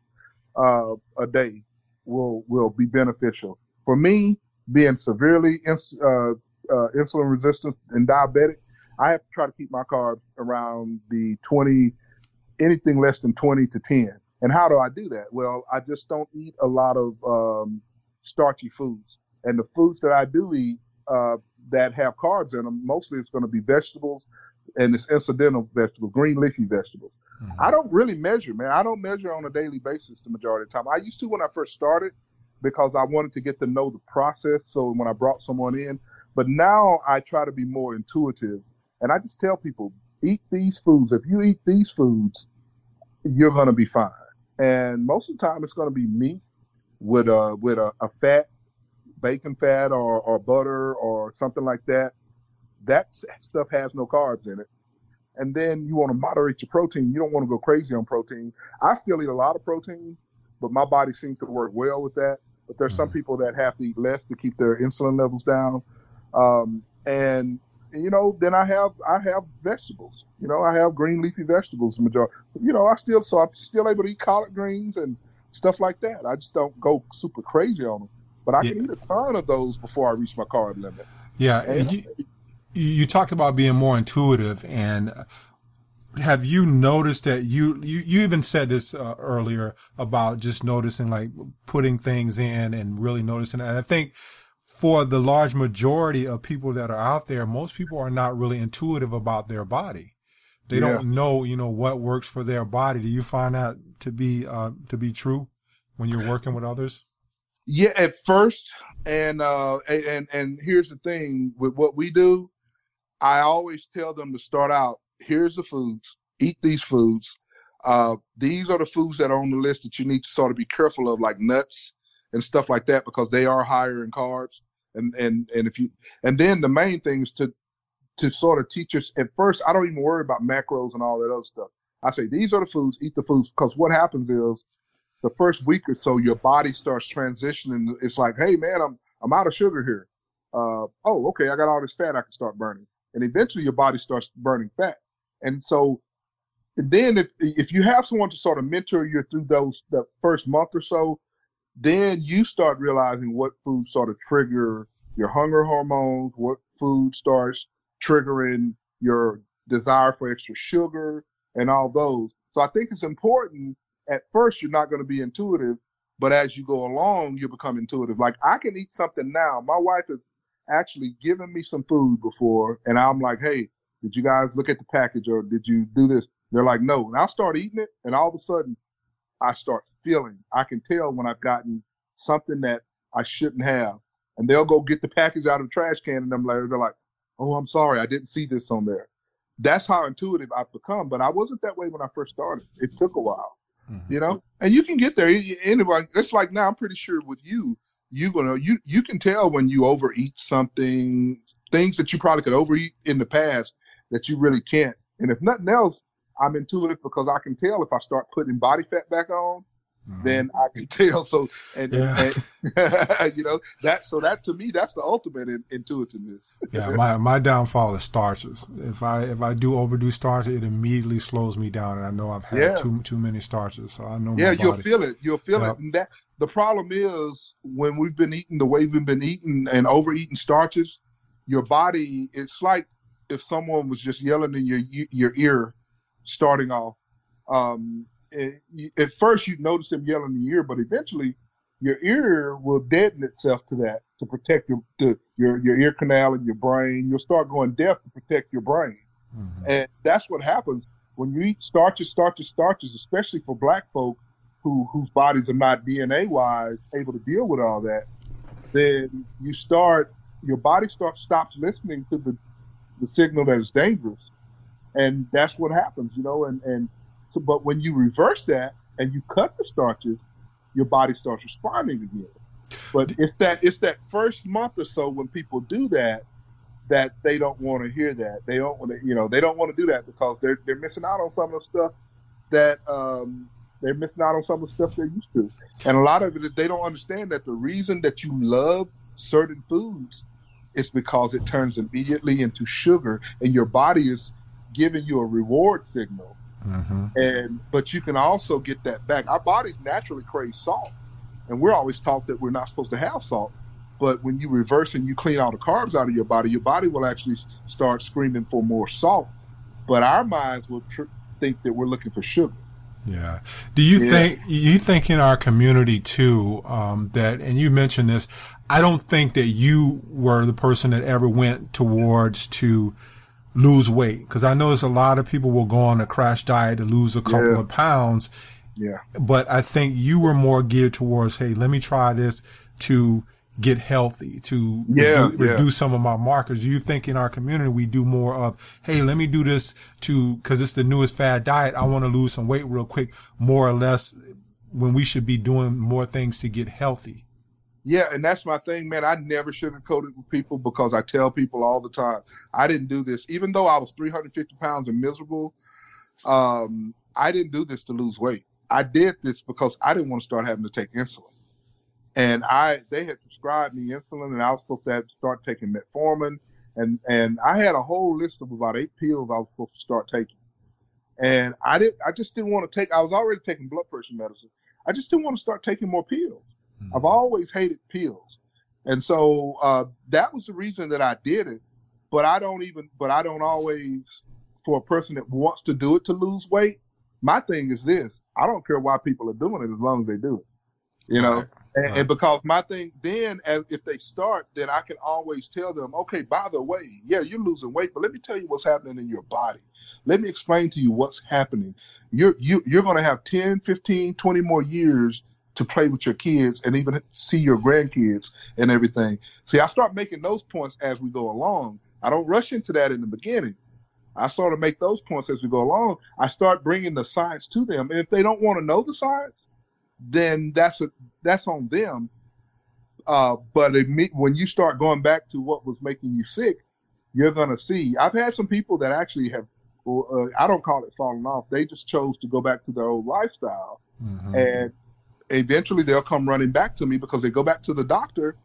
uh, a day will will be beneficial. For me, being severely ins- uh, uh, insulin resistant and diabetic, I have to try to keep my carbs around the 20, anything less than 20 to 10. And how do I do that? Well, I just don't eat a lot of um, starchy foods. And the foods that I do eat uh, that have carbs in them, mostly it's going to be vegetables and it's incidental vegetables, green leafy vegetables. Mm-hmm. I don't really measure, man. I don't measure on a daily basis the majority of the time. I used to when I first started because I wanted to get to know the process. So when I brought someone in, but now I try to be more intuitive and I just tell people, eat these foods. If you eat these foods, you're going to be fine. And most of the time it's going to be meat with a, with a, a fat, bacon fat or, or butter or something like that. That stuff has no carbs in it and then you want to moderate your protein. You don't want to go crazy on protein. I still eat a lot of protein, but my body seems to work well with that. But there's some mm-hmm. people that have to eat less to keep their insulin levels down. Um, and you know, then I have I have vegetables. You know, I have green leafy vegetables. Majority. You know, I still so I'm still able to eat collard greens and stuff like that. I just don't go super crazy on them. But I yeah. can eat a ton of those before I reach my carb limit. Yeah, and, you, you talked about being more intuitive and have you noticed that you, you, you even said this uh, earlier about just noticing like putting things in and really noticing. And I think for the large majority of people that are out there, most people are not really intuitive about their body. They yeah. don't know, you know, what works for their body. Do you find that to be, uh, to be true when you're working with others? Yeah, at first. And, uh, and, and here's the thing with what we do I always tell them to start out here's the foods, eat these foods. Uh, these are the foods that are on the list that you need to sort of be careful of, like nuts and stuff like that, because they are higher in carbs. And and and if you and then the main thing is to to sort of teach us at first. I don't even worry about macros and all that other stuff. I say these are the foods, eat the foods, because what happens is the first week or so your body starts transitioning. It's like, hey man, I'm I'm out of sugar here. Uh, oh, okay, I got all this fat I can start burning and eventually your body starts burning fat. And so then if if you have someone to sort of mentor you through those the first month or so, then you start realizing what foods sort of trigger your hunger hormones, what food starts triggering your desire for extra sugar and all those. So I think it's important at first you're not going to be intuitive, but as you go along, you become intuitive. Like I can eat something now. My wife is actually given me some food before, and I'm like, hey, did you guys look at the package or did you do this? They're like, no. And I'll start eating it, and all of a sudden, I start feeling. I can tell when I've gotten something that I shouldn't have. And they'll go get the package out of the trash can, and I'm like, they're like, oh, I'm sorry, I didn't see this on there. That's how intuitive I've become. But I wasn't that way when I first started. It took a while, mm-hmm. you know. And you can get there. Anybody, it's like now. I'm pretty sure with you, you gonna you you can tell when you overeat something, things that you probably could overeat in the past that you really can't. And if nothing else, I'm intuitive because I can tell if I start putting body fat back on, Mm-hmm. then I can tell. So, and, yeah. and you know, that, so that to me, that's the ultimate in, intuitiveness. yeah. My, my downfall is starches. If I, if I do overdo starches, it immediately slows me down. And I know I've had yeah. too, too many starches. So I know, yeah, you'll feel it. You'll feel yep. it. And that the problem is when we've been eating the way we've been eating and overeating starches, your body, it's like if someone was just yelling in your, your ear starting off. Um, at first you notice them yelling in your ear, but eventually your ear will deaden itself to that to protect your to your your ear canal and your brain. You'll start going deaf to protect your brain, mm-hmm. and that's what happens when you eat starches, starches, starches, especially for black folk who whose bodies are not DNA wise able to deal with all that. Then you start your body starts stops listening to the the signal that is dangerous, and that's what happens, you know, and and so, but when you reverse that and you cut the starches, your body starts responding again. But it's that it's that first month or so when people do that that they don't want to hear that. They don't want to, you know, they don't want to do that because they're they're missing out on some of the stuff that um, they're missing out on some of the stuff they're used to. And a lot of it, they don't understand that the reason that you love certain foods is because it turns immediately into sugar, and your body is giving you a reward signal. Mm-hmm. And but you can also get that back. Our bodies naturally crave salt, and we're always taught that we're not supposed to have salt. But when you reverse and you clean all the carbs out of your body, your body will actually start screaming for more salt. But our minds will tr- think that we're looking for sugar. Yeah. Do you yeah. think you think in our community too um, that, and you mentioned this, I don't think that you were the person that ever went towards to lose weight because I notice a lot of people will go on a crash diet to lose a couple yeah. of pounds. Yeah. But I think you were more geared towards, hey, let me try this to get healthy, to yeah, reduce, yeah. reduce some of my markers. Do you think in our community we do more of, hey, let me do this to, cause it's the newest fad diet. I want to lose some weight real quick, more or less when we should be doing more things to get healthy. Yeah, and that's my thing, man. I never sugarcoat it with people because I tell people all the time, I didn't do this, even though I was 350 pounds and miserable. Um, I didn't do this to lose weight. I did this because I didn't want to start having to take insulin. And I, they had prescribed me insulin, and I was supposed to start taking metformin, and and I had a whole list of about eight pills I was supposed to start taking, and I did. I just didn't want to take. I was already taking blood pressure medicine. I just didn't want to start taking more pills. Mm-hmm. I've always hated pills, and so uh, that was the reason that I did it. But I don't even. But I don't always. For a person that wants to do it to lose weight, my thing is this: I don't care why people are doing it as long as they do it. You know. Right. And, and, because my thing then, as if they start, then I can always tell them, okay, by the way, yeah, you're losing weight, but let me tell you what's happening in your body. Let me explain to you what's happening. You're you, you're going to have 10, 15, 20 more years to play with your kids and even see your grandkids and everything. See, I start making those points as we go along. I don't rush into that in the beginning. I sort of make those points as we go along. I start bringing the science to them. And if they don't want to know the science, then that's a, that's on them. Uh, but it, when you start going back to what was making you sick, you're gonna see. I've had some people that actually have. Uh, I don't call it falling off. They just chose to go back to their old lifestyle, mm-hmm. and eventually they'll come running back to me because they go back to the doctor,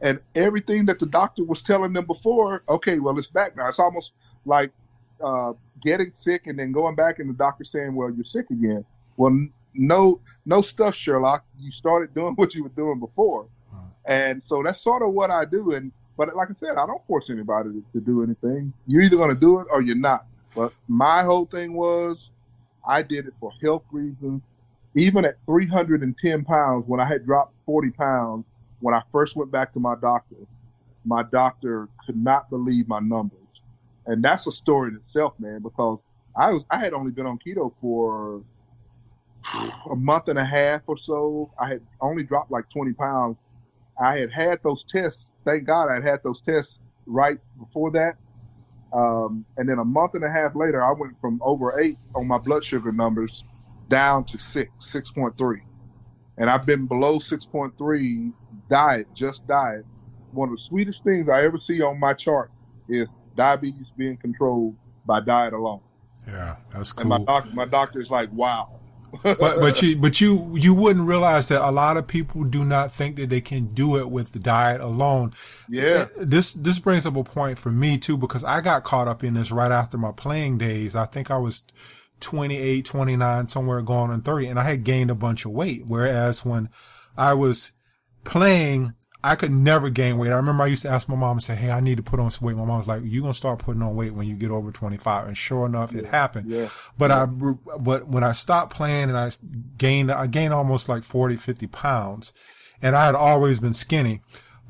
and everything that the doctor was telling them before. Okay, well it's back now. It's almost like uh, getting sick and then going back and the doctor saying, "Well, you're sick again." Well, no, no stuff, Sherlock. You started doing what you were doing before, and so that's sort of what I do. And but like I said, I don't force anybody to, to do anything. You're either going to do it or you're not. But my whole thing was, I did it for health reasons. Even at 310 pounds, when I had dropped 40 pounds, when I first went back to my doctor, my doctor could not believe my numbers, and that's a story in itself, man. Because I was I had only been on keto for a month and a half or so. I had only dropped like 20 pounds. I had had those tests. Thank God I had had those tests right before that. Um, and then a month and a half later, I went from over eight on my blood sugar numbers down to six, 6.3. And I've been below 6.3 diet, just diet. One of the sweetest things I ever see on my chart is diabetes being controlled by diet alone. Yeah, that's cool. And my doctor, my doctor is like, wow, but but you but you you wouldn't realize that a lot of people do not think that they can do it with the diet alone. Yeah. This this brings up a point for me too because I got caught up in this right after my playing days. I think I was 28, 29, somewhere going on 30 and I had gained a bunch of weight whereas when I was playing I could never gain weight. I remember I used to ask my mom and say, Hey, I need to put on some weight. My mom was like, you're going to start putting on weight when you get over 25. And sure enough, yeah. it happened. Yeah. But yeah. I, but when I stopped playing and I gained, I gained almost like 40, 50 pounds and I had always been skinny,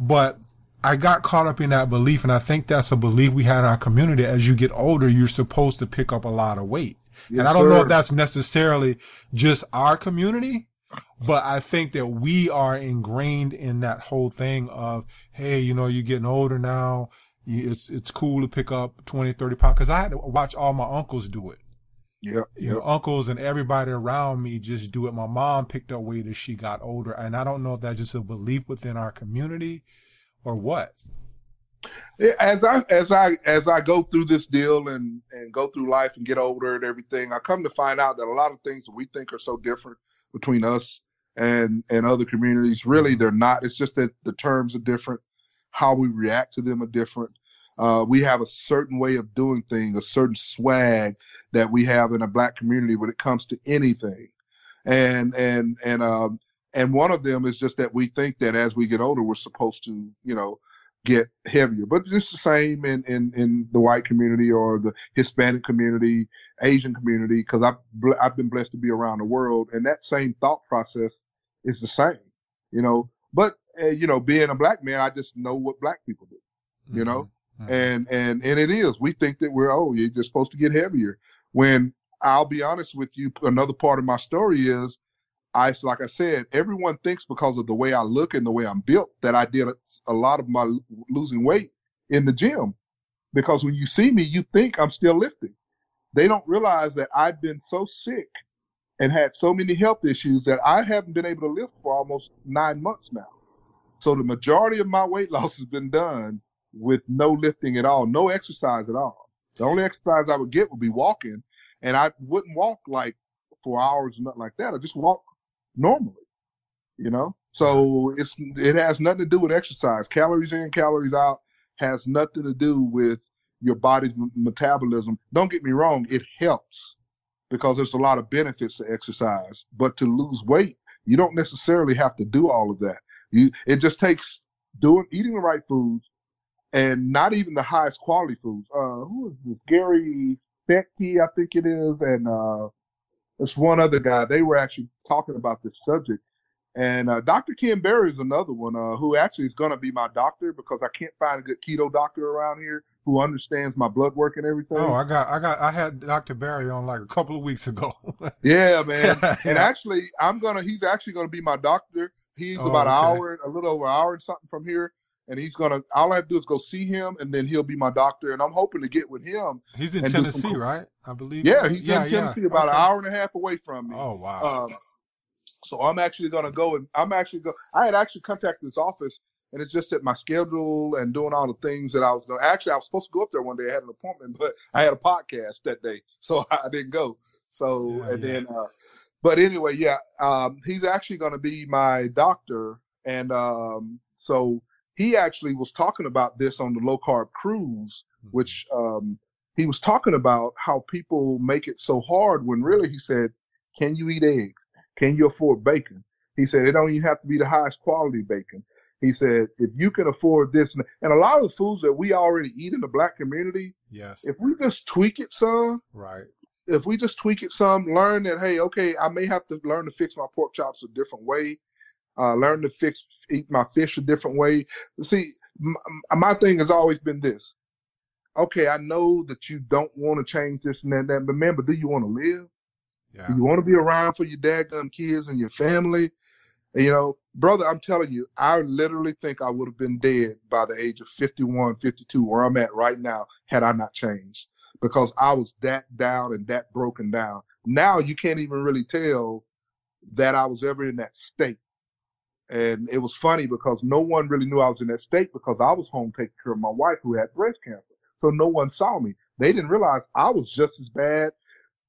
but I got caught up in that belief. And I think that's a belief we had in our community. As you get older, you're supposed to pick up a lot of weight. Yes, and I don't sir. know if that's necessarily just our community but I think that we are ingrained in that whole thing of, hey, you know, you're getting older now. It's, it's cool to pick up 20, 30 pounds. Cause I had to watch all my uncles do it. Yeah. You know, uncles and everybody around me just do it. My mom picked up weight as she got older. And I don't know if that's just a belief within our community or what. As I as I as I go through this deal and and go through life and get older and everything, I come to find out that a lot of things that we think are so different between us and and other communities. Really, they're not. It's just that the terms are different, how we react to them are different. Uh, we have a certain way of doing things, a certain swag that we have in a black community when it comes to anything, and and and um and one of them is just that we think that as we get older, we're supposed to, you know, get heavier. But it's the same in in in the white community or the Hispanic community, Asian community, because I've I've been blessed to be around the world, and that same thought process is the same, you know. But uh, you know, being a black man, I just know what black people do, you know. Mm-hmm. Mm-hmm. And and and it is. We think that we're oh, you're just supposed to get heavier. When I'll be honest with you, another part of my story is I like I said, everyone thinks because of the way I look and the way I'm built that I did a, lot of my losing weight in the gym. Because when you see me, you think I'm still lifting. They don't realize that I've been so sick and had so many health issues that I haven't been able to lift for almost nine months now. So the majority of my weight loss has been done with no lifting at all, no exercise at all. The only exercise I would get would be walking, and I wouldn't walk like for hours or nothing like that. I just walk normally, you know. So it's it has nothing to do with exercise. Calories in, calories out has nothing to do with your body's metabolism. Don't get me wrong, it helps because there's a lot of benefits to exercise. But to lose weight, you don't necessarily have to do all of that. You it just takes doing eating the right foods, and not even the highest quality foods. Uh, who is this? Gary Becky, I think it is, and uh, there's one other guy. They were actually talking about this subject, and uh, Dr. Ken Berry is another one uh, who actually is going to be my doctor because I can't find a good keto doctor around here who understands my blood work and everything. Oh, I got, I got, I had Dr. Berry on like a couple of weeks ago. yeah, man. yeah. And actually, I'm gonna. He's actually gonna be my doctor. He's oh, about an hour, a little over an hour and something from here and he's gonna. All I have to do is go see him, and then he'll be my doctor. And I'm hoping to get with him. He's in Tennessee, right? I believe. Yeah, he's yeah, in Tennessee, about okay. an hour and a half away from me. Oh wow. Um, so I'm actually gonna go, and I'm actually go. I had actually contacted his office, and it's just that my schedule and doing all the things that I was going. To, actually, I was supposed to go up there one day. I had an appointment, but I had a podcast that day, so I didn't go. So yeah, and then. Uh, but anyway, yeah, um, he's actually going to be my doctor, and um, so he actually was talking about this on the low carb cruise, mm-hmm. which um, he was talking about how people make it so hard when really he said, Can you eat eggs? Can you afford bacon? He said, It don't even have to be the highest quality bacon. He said, if you can afford this, and a lot of the foods that we already eat in the black community, yes, if we just tweak it some, right, if we just tweak it some, learn that hey, okay, I may have to learn to fix my pork chops a different way uh, learn to fix eat my fish a different way. See, my, my thing has always been this. Okay, I know that you don't want to change this and that, that, but remember, do you want to live? Yeah. Do you want to be around for your dadgum kids and your family? And, you know, brother, I'm telling you, I literally think I would have been dead by the age of 51, 52, where I'm at right now, had I not changed because I was that down and that broken down. Now you can't even really tell that I was ever in that state. And it was funny because no one really knew I was in that state because I was home taking care of my wife who had breast cancer. So no one saw me. They didn't realize I was just as bad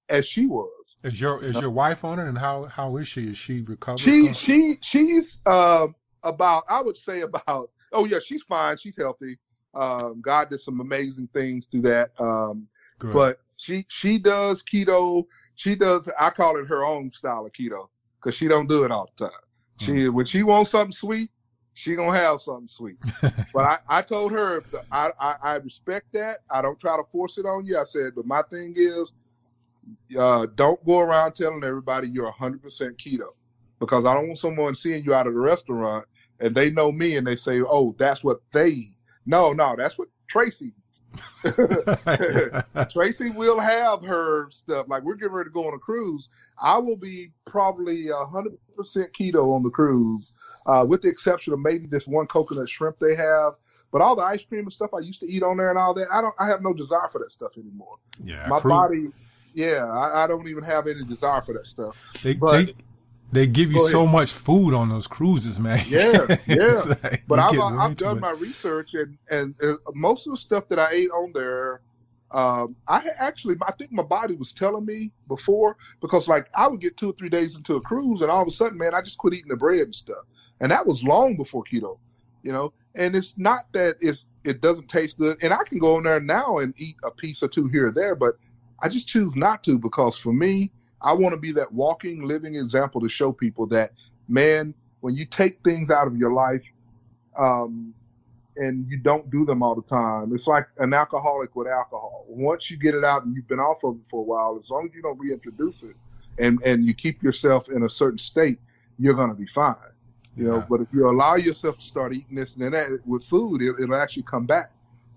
as she was. Is your is your wife on it, and how how is she? Is she recovered? She she she's uh, about I would say about oh yeah she's fine she's healthy. Um, God did some amazing things through that. Um, but she she does keto. She does I call it her own style of keto because she don't do it all the time. She mm. when she wants something sweet, she gonna have something sweet. but I, I told her I, I, I respect that. I don't try to force it on you. I said, but my thing is, uh, don't go around telling everybody you're hundred percent keto because I don't want someone seeing you out of the restaurant and they know me and they say, oh, that's what they. Eat. No, no, that's what Tracy Tracy will have her stuff. Like we're getting ready to go on a cruise. I will be probably a hundred percent keto on the cruise, uh, with the exception of maybe this one coconut shrimp they have. But all the ice cream and stuff I used to eat on there and all that, I don't. I have no desire for that stuff anymore. Yeah, my body. Yeah, I, I, don't even have any desire for that stuff. They, but, they, they give you so much food on those cruises, man. Yeah, yeah. like, but I've, I've done my research, and, and, and most of the stuff that I ate on there um, I actually, I think my body was telling me before because like I would get two or three days into a cruise and all of a sudden, man, I just quit eating the bread and stuff. And that was long before keto, you know. And it's not that it's it doesn't taste good. And I can go in there now and eat a piece or two here or there, but I just choose not to because for me, I want to be that walking, living example to show people that, man, when you take things out of your life, um, and you don't do them all the time. It's like an alcoholic with alcohol. Once you get it out and you've been off of it for a while, as long as you don't reintroduce it and, and you keep yourself in a certain state, you're going to be fine. You know, but if you allow yourself to start eating this and that with food, it, it'll actually come back.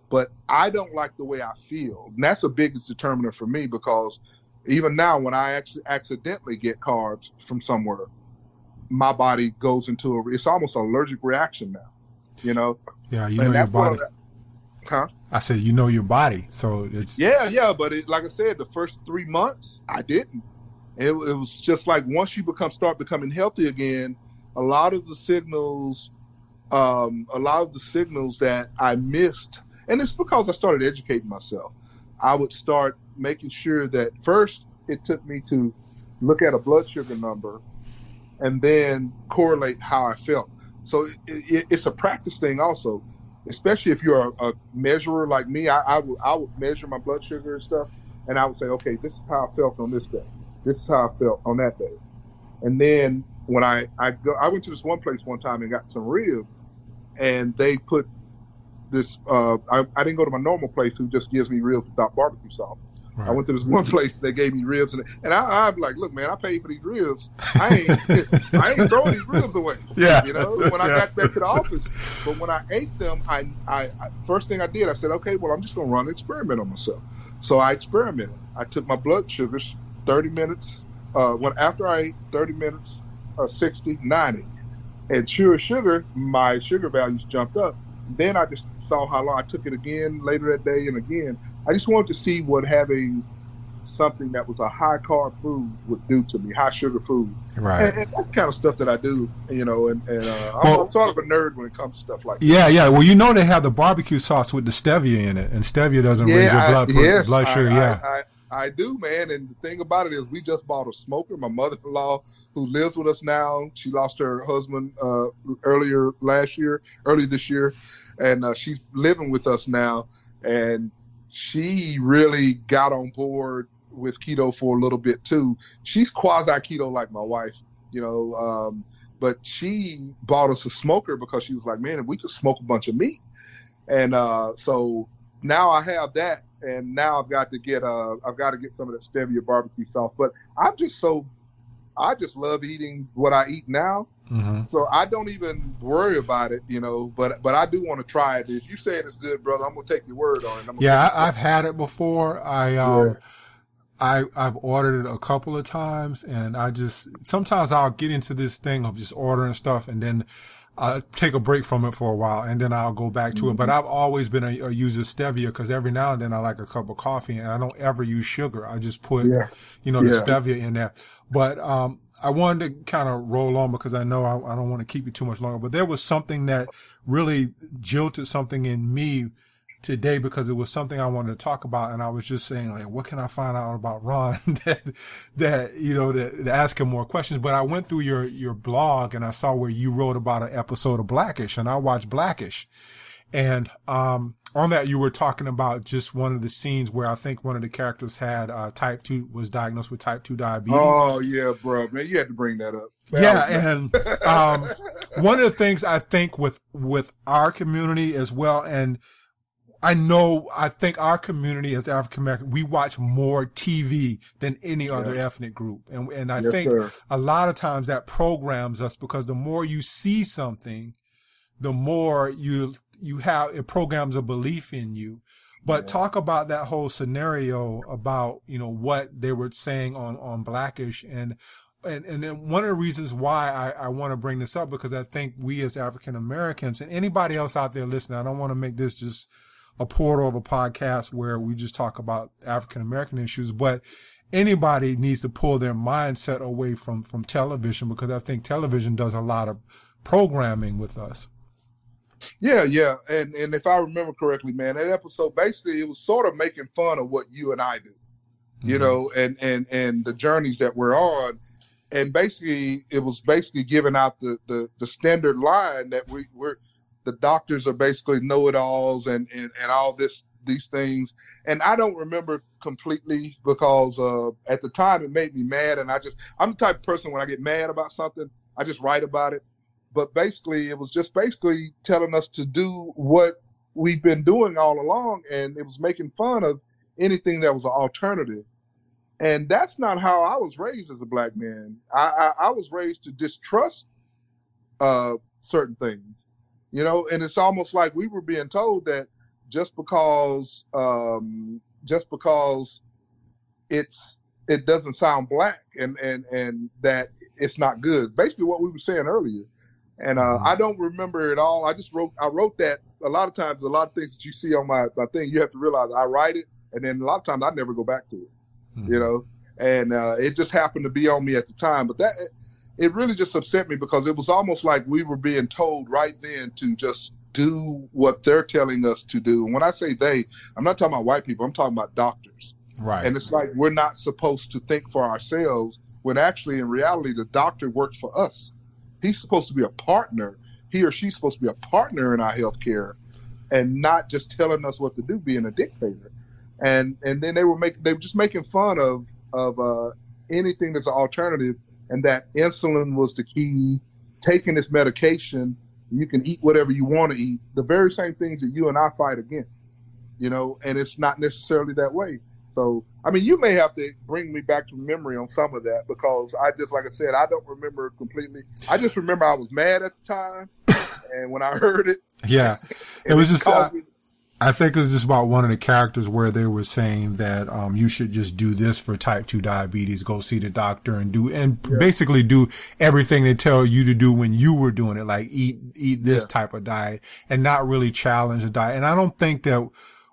But I don't like the way I feel. And that's the biggest determiner for me because even now, when I actually accidentally get carbs from somewhere, my body goes into a, it's almost an allergic reaction now, you know? Yeah, you know your body. Huh? I said you know your body, so it's yeah, yeah. But it, like I said, the first three months I didn't. It, it was just like once you become start becoming healthy again, a lot of the signals, um, a lot of the signals that I missed, and it's because I started educating myself. I would start making sure that first it took me to look at a blood sugar number and then correlate how I felt. So it, it, it's a practice thing also, especially if you're a, a measurer like me. I, I, would, I would measure my blood sugar and stuff, and I would say, okay, this is how I felt on this day. This is how I felt on that day. And then when I I go, I went to this one place one time and got some ribs, and they put this. Uh, I, I didn't go to my normal place who just gives me ribs without barbecue sauce. Right. I went to this one place and they gave me ribs, and, and I, I'm like, look, man, I paid for these ribs. I ain't, I ain't throwing these ribs away. Yeah, you know. When I got back to the office, but when I ate them, I, I, I first thing I did, I said, okay, well, I'm just gonna run an experiment on myself. So I experimented. I took my blood sugars, 30 minutes. Uh, when after I ate 30 minutes, uh, 60, 90, and sure sugar, my sugar values jumped up. Then I just saw how long I took it again later that day and again I just wanted to see what having something that was a high carb food would do to me, high sugar food. Right. And, and that's kind of stuff that I do, you know, and, and uh, I'm, well, I'm, sort of a nerd when it comes to stuff like Yeah, that. yeah. Yeah. Well, you know they have the barbecue sauce with the stevia in it, and stevia doesn't yeah, raise your blood, I, yes, blood sugar. I, yeah. I, I, do, man. And the thing about it is we just bought a smoker. My mother-in-law, who lives with us now, she lost her husband uh, earlier last year, early this year, and uh, she's living with us now. And she really got on board with keto for a little bit too. She's quasi keto like my wife, you know, um, but she bought us a smoker because she was like, man, if we could smoke a bunch of meat. And uh, so now I have that, and now I've got to get uh, I've got to get some of that stevia barbecue sauce. But I'm just so I just love eating what I eat now. Mm-hmm. So I don't even worry about it, you know. But but I do want to try it. If you say it's good, brother, I'm gonna take your word on it. yeah, I, have had it before. I um, yeah. I I've ordered it a couple of times, and I just sometimes I'll get into this thing of just ordering stuff, and then I'll take a break from it for a while and then I'll go back to mm-hmm. it. But mm-hmm. I've always been a, a user of stevia because every now and then I like a cup of coffee and I don't ever use sugar. I just put, yeah. you know, yeah. the stevia in there. But, um, I wanted to kind of roll on because I know I, I don't want to keep you too much longer, but there was something that really jilted something in me today because it was something I wanted to talk about. And I was just saying, like, what can I find out about Ron that, that, you know, to, to ask him more questions. But I went through your, your blog and I saw where you wrote about an episode of Blackish and I watched Blackish. And, um, on that, you were talking about just one of the scenes where I think one of the characters had uh, type two was diagnosed with type two diabetes. Oh yeah, bro, man, you had to bring that up. That yeah, and um, one of the things I think with with our community as well, and I know, I think our community as African American, we watch more TV than any other ethnic group. And, and I yes, think sir. a lot of times that programs us because the more you see something, the more you, you have, it programs a belief in you. But yeah. talk about that whole scenario about, you know, what they were saying on, on Blackish and, and, and then one of the reasons why I, I want to bring this up because I think we as African Americans and anybody else out there listening, I don't want to make this just a portal of a podcast where we just talk about African American issues, but anybody needs to pull their mindset away from, from television because I think television does a lot of programming with us. Yeah, yeah, and and if I remember correctly, man, that episode basically it was sort of making fun of what you and I do, mm-hmm. you know, and and and the journeys that we're on, and basically it was basically giving out the the, the standard line that we we're the doctors are basically know-it-alls and and and all this these things, and I don't remember completely because uh, at the time it made me mad, and I just I'm the type of person when I get mad about something, I just write about it. But basically, it was just basically telling us to do what we've been doing all along, and it was making fun of anything that was an alternative. And that's not how I was raised as a black man. I, I, I was raised to distrust uh, certain things, you know. And it's almost like we were being told that just because um, just because it's it doesn't sound black and and and that it's not good. Basically, what we were saying earlier. And uh, mm-hmm. I don't remember it all. I just wrote I wrote that a lot of times. A lot of things that you see on my, my thing, you have to realize I write it, and then a lot of times I never go back to it. Mm-hmm. You know, and uh, it just happened to be on me at the time. But that it really just upset me because it was almost like we were being told right then to just do what they're telling us to do. And when I say they, I'm not talking about white people, I'm talking about doctors. Right. And it's like we're not supposed to think for ourselves when actually in reality the doctor works for us. He's supposed to be a partner. He or she's supposed to be a partner in our healthcare and not just telling us what to do, being a dictator. And and then they were making they were just making fun of of uh, anything that's an alternative and that insulin was the key, taking this medication you can eat whatever you want to eat. The very same things that you and I fight against, you know, and it's not necessarily that way. So, I mean, you may have to bring me back to memory on some of that because I just, like I said, I don't remember completely. I just remember I was mad at the time, and when I heard it, yeah, it was just. Uh, I think it was just about one of the characters where they were saying that um, you should just do this for type two diabetes, go see the doctor and do and yeah. basically do everything they tell you to do when you were doing it, like eat eat this yeah. type of diet and not really challenge the diet. And I don't think that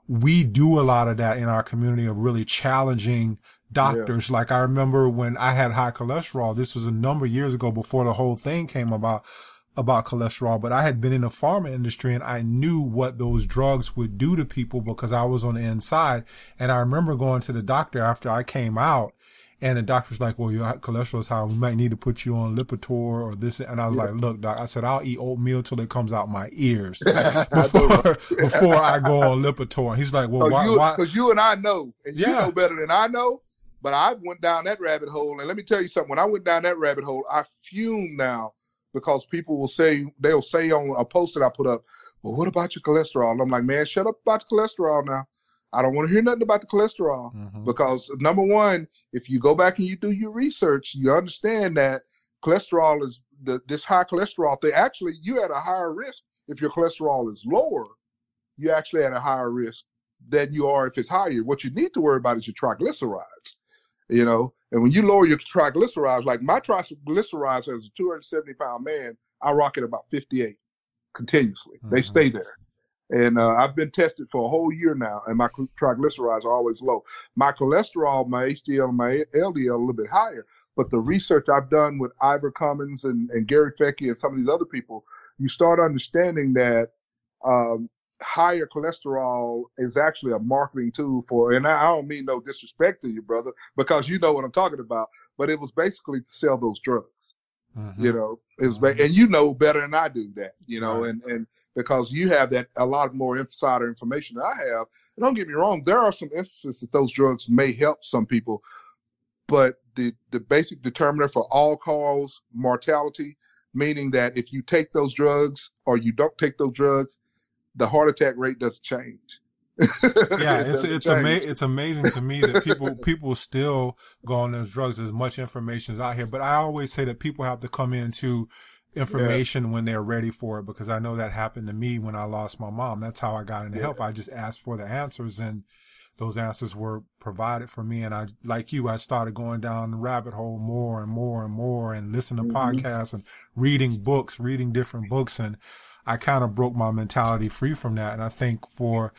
we do a lot of that in our community of really challenging doctors. Yeah. Like I remember when I had high cholesterol, this was a number of years ago before the whole thing came about about cholesterol, but I had been in the pharma industry and I knew what those drugs would do to people because I was on the inside. And I remember going to the doctor after I came out and the doctor's like, well, your cholesterol is high. We might need to put you on Lipitor or this. And I was yeah. like, look, doc, I said, I'll eat oatmeal till it comes out my ears before, before I go on Lipitor. And he's like, well, why? Because you, you, and I know, and yeah. you know better than I know. But I went down that rabbit hole. And let me tell you something. When I went down that rabbit hole, I fume now because people will say they'll say on a post that I put up, well, what about your cholesterol? And I'm like, man, shut up about the cholesterol now. I don't want to hear nothing about the cholesterol mm-hmm. because number one, if you go back and you do your research, you understand that cholesterol is the this high cholesterol thing. Actually, you at a higher risk if your cholesterol is lower. You actually at a higher risk than you are if it's higher. What you need to worry about is your triglycerides. You know, and when you lower your triglycerides, like my triglycerides as a 270 pound man, I rock at about 58 continuously. Mm-hmm. They stay there. And uh, I've been tested for a whole year now, and my triglycerides are always low. My cholesterol, my HDL, my LDL, a little bit higher. But the research I've done with Ivor Cummins and, and Gary Fettke and some of these other people, you start understanding that um, higher cholesterol is actually a marketing tool for, and I don't mean no disrespect to you, brother, because you know what I'm talking about, but it was basically to sell those drugs. Mm-hmm. You know, mm-hmm. and you know better than I do that. You know, right. and and because you have that a lot more insider information than I have. And don't get me wrong, there are some instances that those drugs may help some people, but the the basic determiner for all cause mortality, meaning that if you take those drugs or you don't take those drugs, the heart attack rate doesn't change. yeah, it's it's ama- it's amazing to me that people people still go on those drugs. There's much information is out here, but I always say that people have to come into information yeah. when they're ready for it because I know that happened to me when I lost my mom. That's how I got into yeah. help. I just asked for the answers and those answers were provided for me. And I, like you, I started going down the rabbit hole more and more and more and listening to mm-hmm. podcasts and reading books, reading different books. And I kind of broke my mentality free from that. And I think for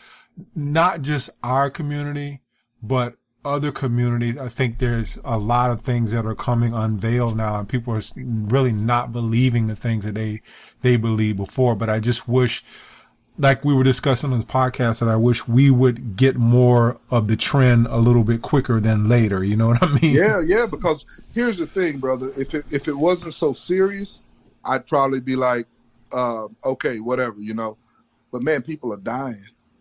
not just our community, but other communities, I think there's a lot of things that are coming unveiled now and people are really not believing the things that they, they believed before. But I just wish, like we were discussing on the podcast, that I wish we would get more of the trend a little bit quicker than later. You know what I mean? Yeah, yeah. Because here's the thing, brother. If it, if it wasn't so serious, I'd probably be like, uh, okay, whatever, you know. But man, people are dying.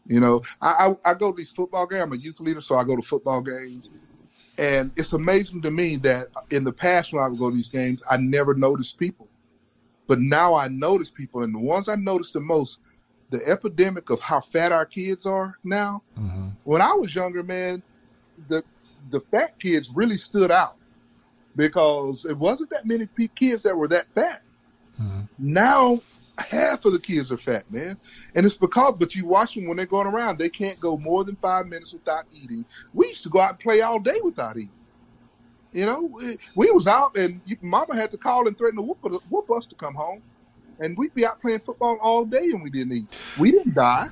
You know, I, I, I go to these football games. I'm a youth leader, so I go to football games. And it's amazing to me that in the past, when I would go to these games, I never noticed people. But now I notice people. And the ones I notice the most, the epidemic of how fat our kids are now. Mm-hmm. When I was younger, man, the the fat kids really stood out because it wasn't that many kids that were that fat. Mm-hmm. Now half of the kids are fat, man. And it's because, but you watch them when they're going around, they can't go more than five minutes without eating. We used to go out and play all day without eating. You know, we, was out and mama had to call and threaten to whoop, whoop us to come home. And we'd be out playing football all day and we didn't eat. We didn't die.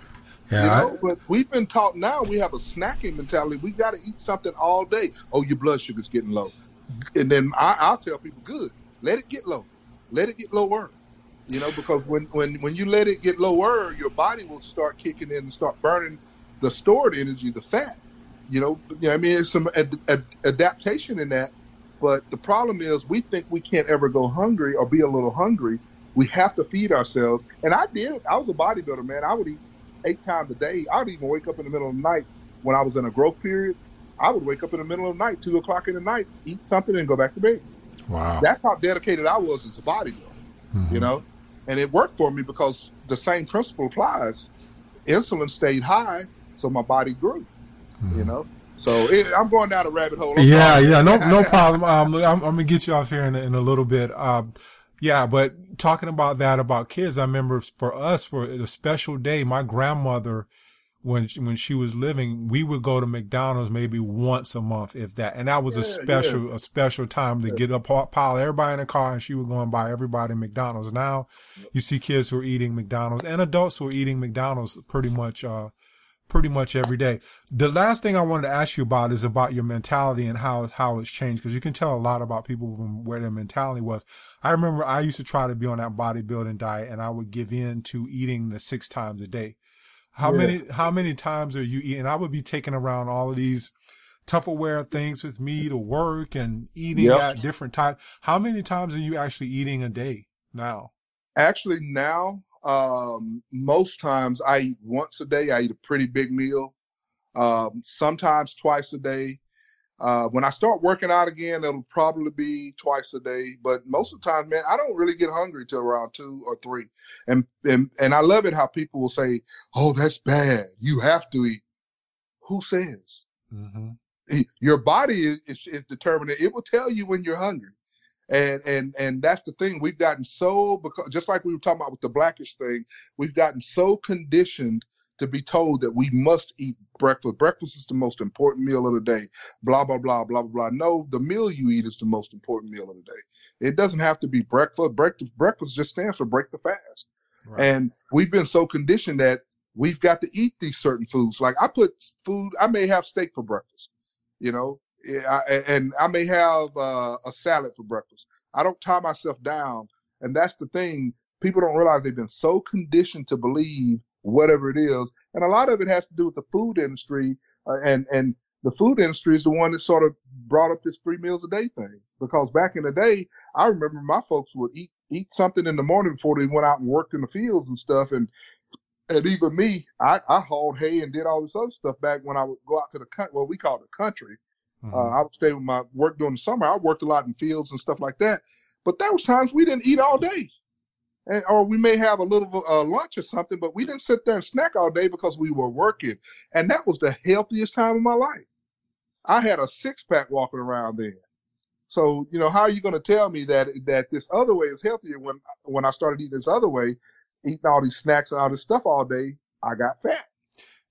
Yeah, you know, I, but we've been taught now we have a snacking mentality. We got to eat something all day. Oh, your blood sugar's getting low. And then I, I'll tell people, good, let it get low. Let it get lower. You know, because when, when, when you let it get lower, your body will start kicking in and start burning the stored energy, the fat. You know, you know I mean, it's some ad, ad, adaptation in that. But the problem is, we think we can't ever go hungry or be a little hungry. We have to feed ourselves. And I did. I was a bodybuilder, man. I would eat eight times a day. I would even wake up in the middle of the night when I was in a growth period. I would wake up in the middle of the night, two o'clock in the night, eat something, and go back to bed. Wow. That's how dedicated I was as a bodybuilder. Mm-hmm. You know, and it worked for me because the same principle applies. Insulin stayed high, so my body grew. Mm-hmm. You know, so it, I'm going down a rabbit hole. I'm yeah, yeah, no, no problem. Um, I'm, I'm, gonna get you off here in, in a little bit. Um, yeah, but talking about that about kids, I remember for us for a special day, my grandmother when she, when she was living, we would go to McDonald's maybe once a month, if that. And that was yeah, a special, yeah. a special time to yeah. get up, pile everybody in the car and she would go and buy everybody McDonald's. Now you see kids who are eating McDonald's and adults who are eating McDonald's pretty much, uh, pretty much every day. The last thing I wanted to ask you about is about your mentality and how, how it's changed. Cause you can tell a lot about people from where their mentality was. I remember I used to try to be on that bodybuilding diet and I would give in to eating the six times a day. How yeah. many how many times are you eating? I would be taking around all of these Tupperware things with me to work and eating yep. at different times. How many times are you actually eating a day now? Actually, now um, most times I eat once a day. I eat a pretty big meal. Um, sometimes twice a day. Uh, when I start working out again, it'll probably be twice a day. But most of the time, man, I don't really get hungry till around two or three. And and and I love it how people will say, "Oh, that's bad. You have to eat." Who says? Mm-hmm. Your body is, is, is determined. It will tell you when you're hungry. And and and that's the thing. We've gotten so because just like we were talking about with the Black-ish thing, we've gotten so conditioned to be told that we must eat breakfast. Breakfast is the most important meal of the day. Blah blah blah blah blah blah. No, the meal you eat is the most important meal of the day. It doesn't have to be breakfast. Breakfast breakfast just stands for break the fast. Right. And we've been so conditioned that we've got to eat these certain foods. Like I put food. I may have steak for breakfast. You know, and I may have uh, a salad for breakfast. I don't tie myself down, and that's the thing. People don't realize they've been so conditioned to believe whatever it is. And a lot of it has to do with the food industry. Uh, and, and the food industry is the one that sort of brought up this three meals a day thing. Because back in the day, I remember my folks would eat, eat something in the morning before they went out and worked in the fields and stuff. And, and even me, I, I hauled hay and did all this other stuff back when I would go out to the country, what we call the country. Mm-hmm. Uh, I would stay with my work during the summer. I worked a lot in fields and stuff like that. But there was times we didn't eat all day and, or we may have a little uh, lunch or something, but we didn't sit there and snack all day because we were working. And that was the healthiest time of my life. I had a six pack walking around then. So, you know, how are you going to tell me that that this other way is healthier when when I started eating this other way, eating all these snacks and all this stuff all day, I got fat.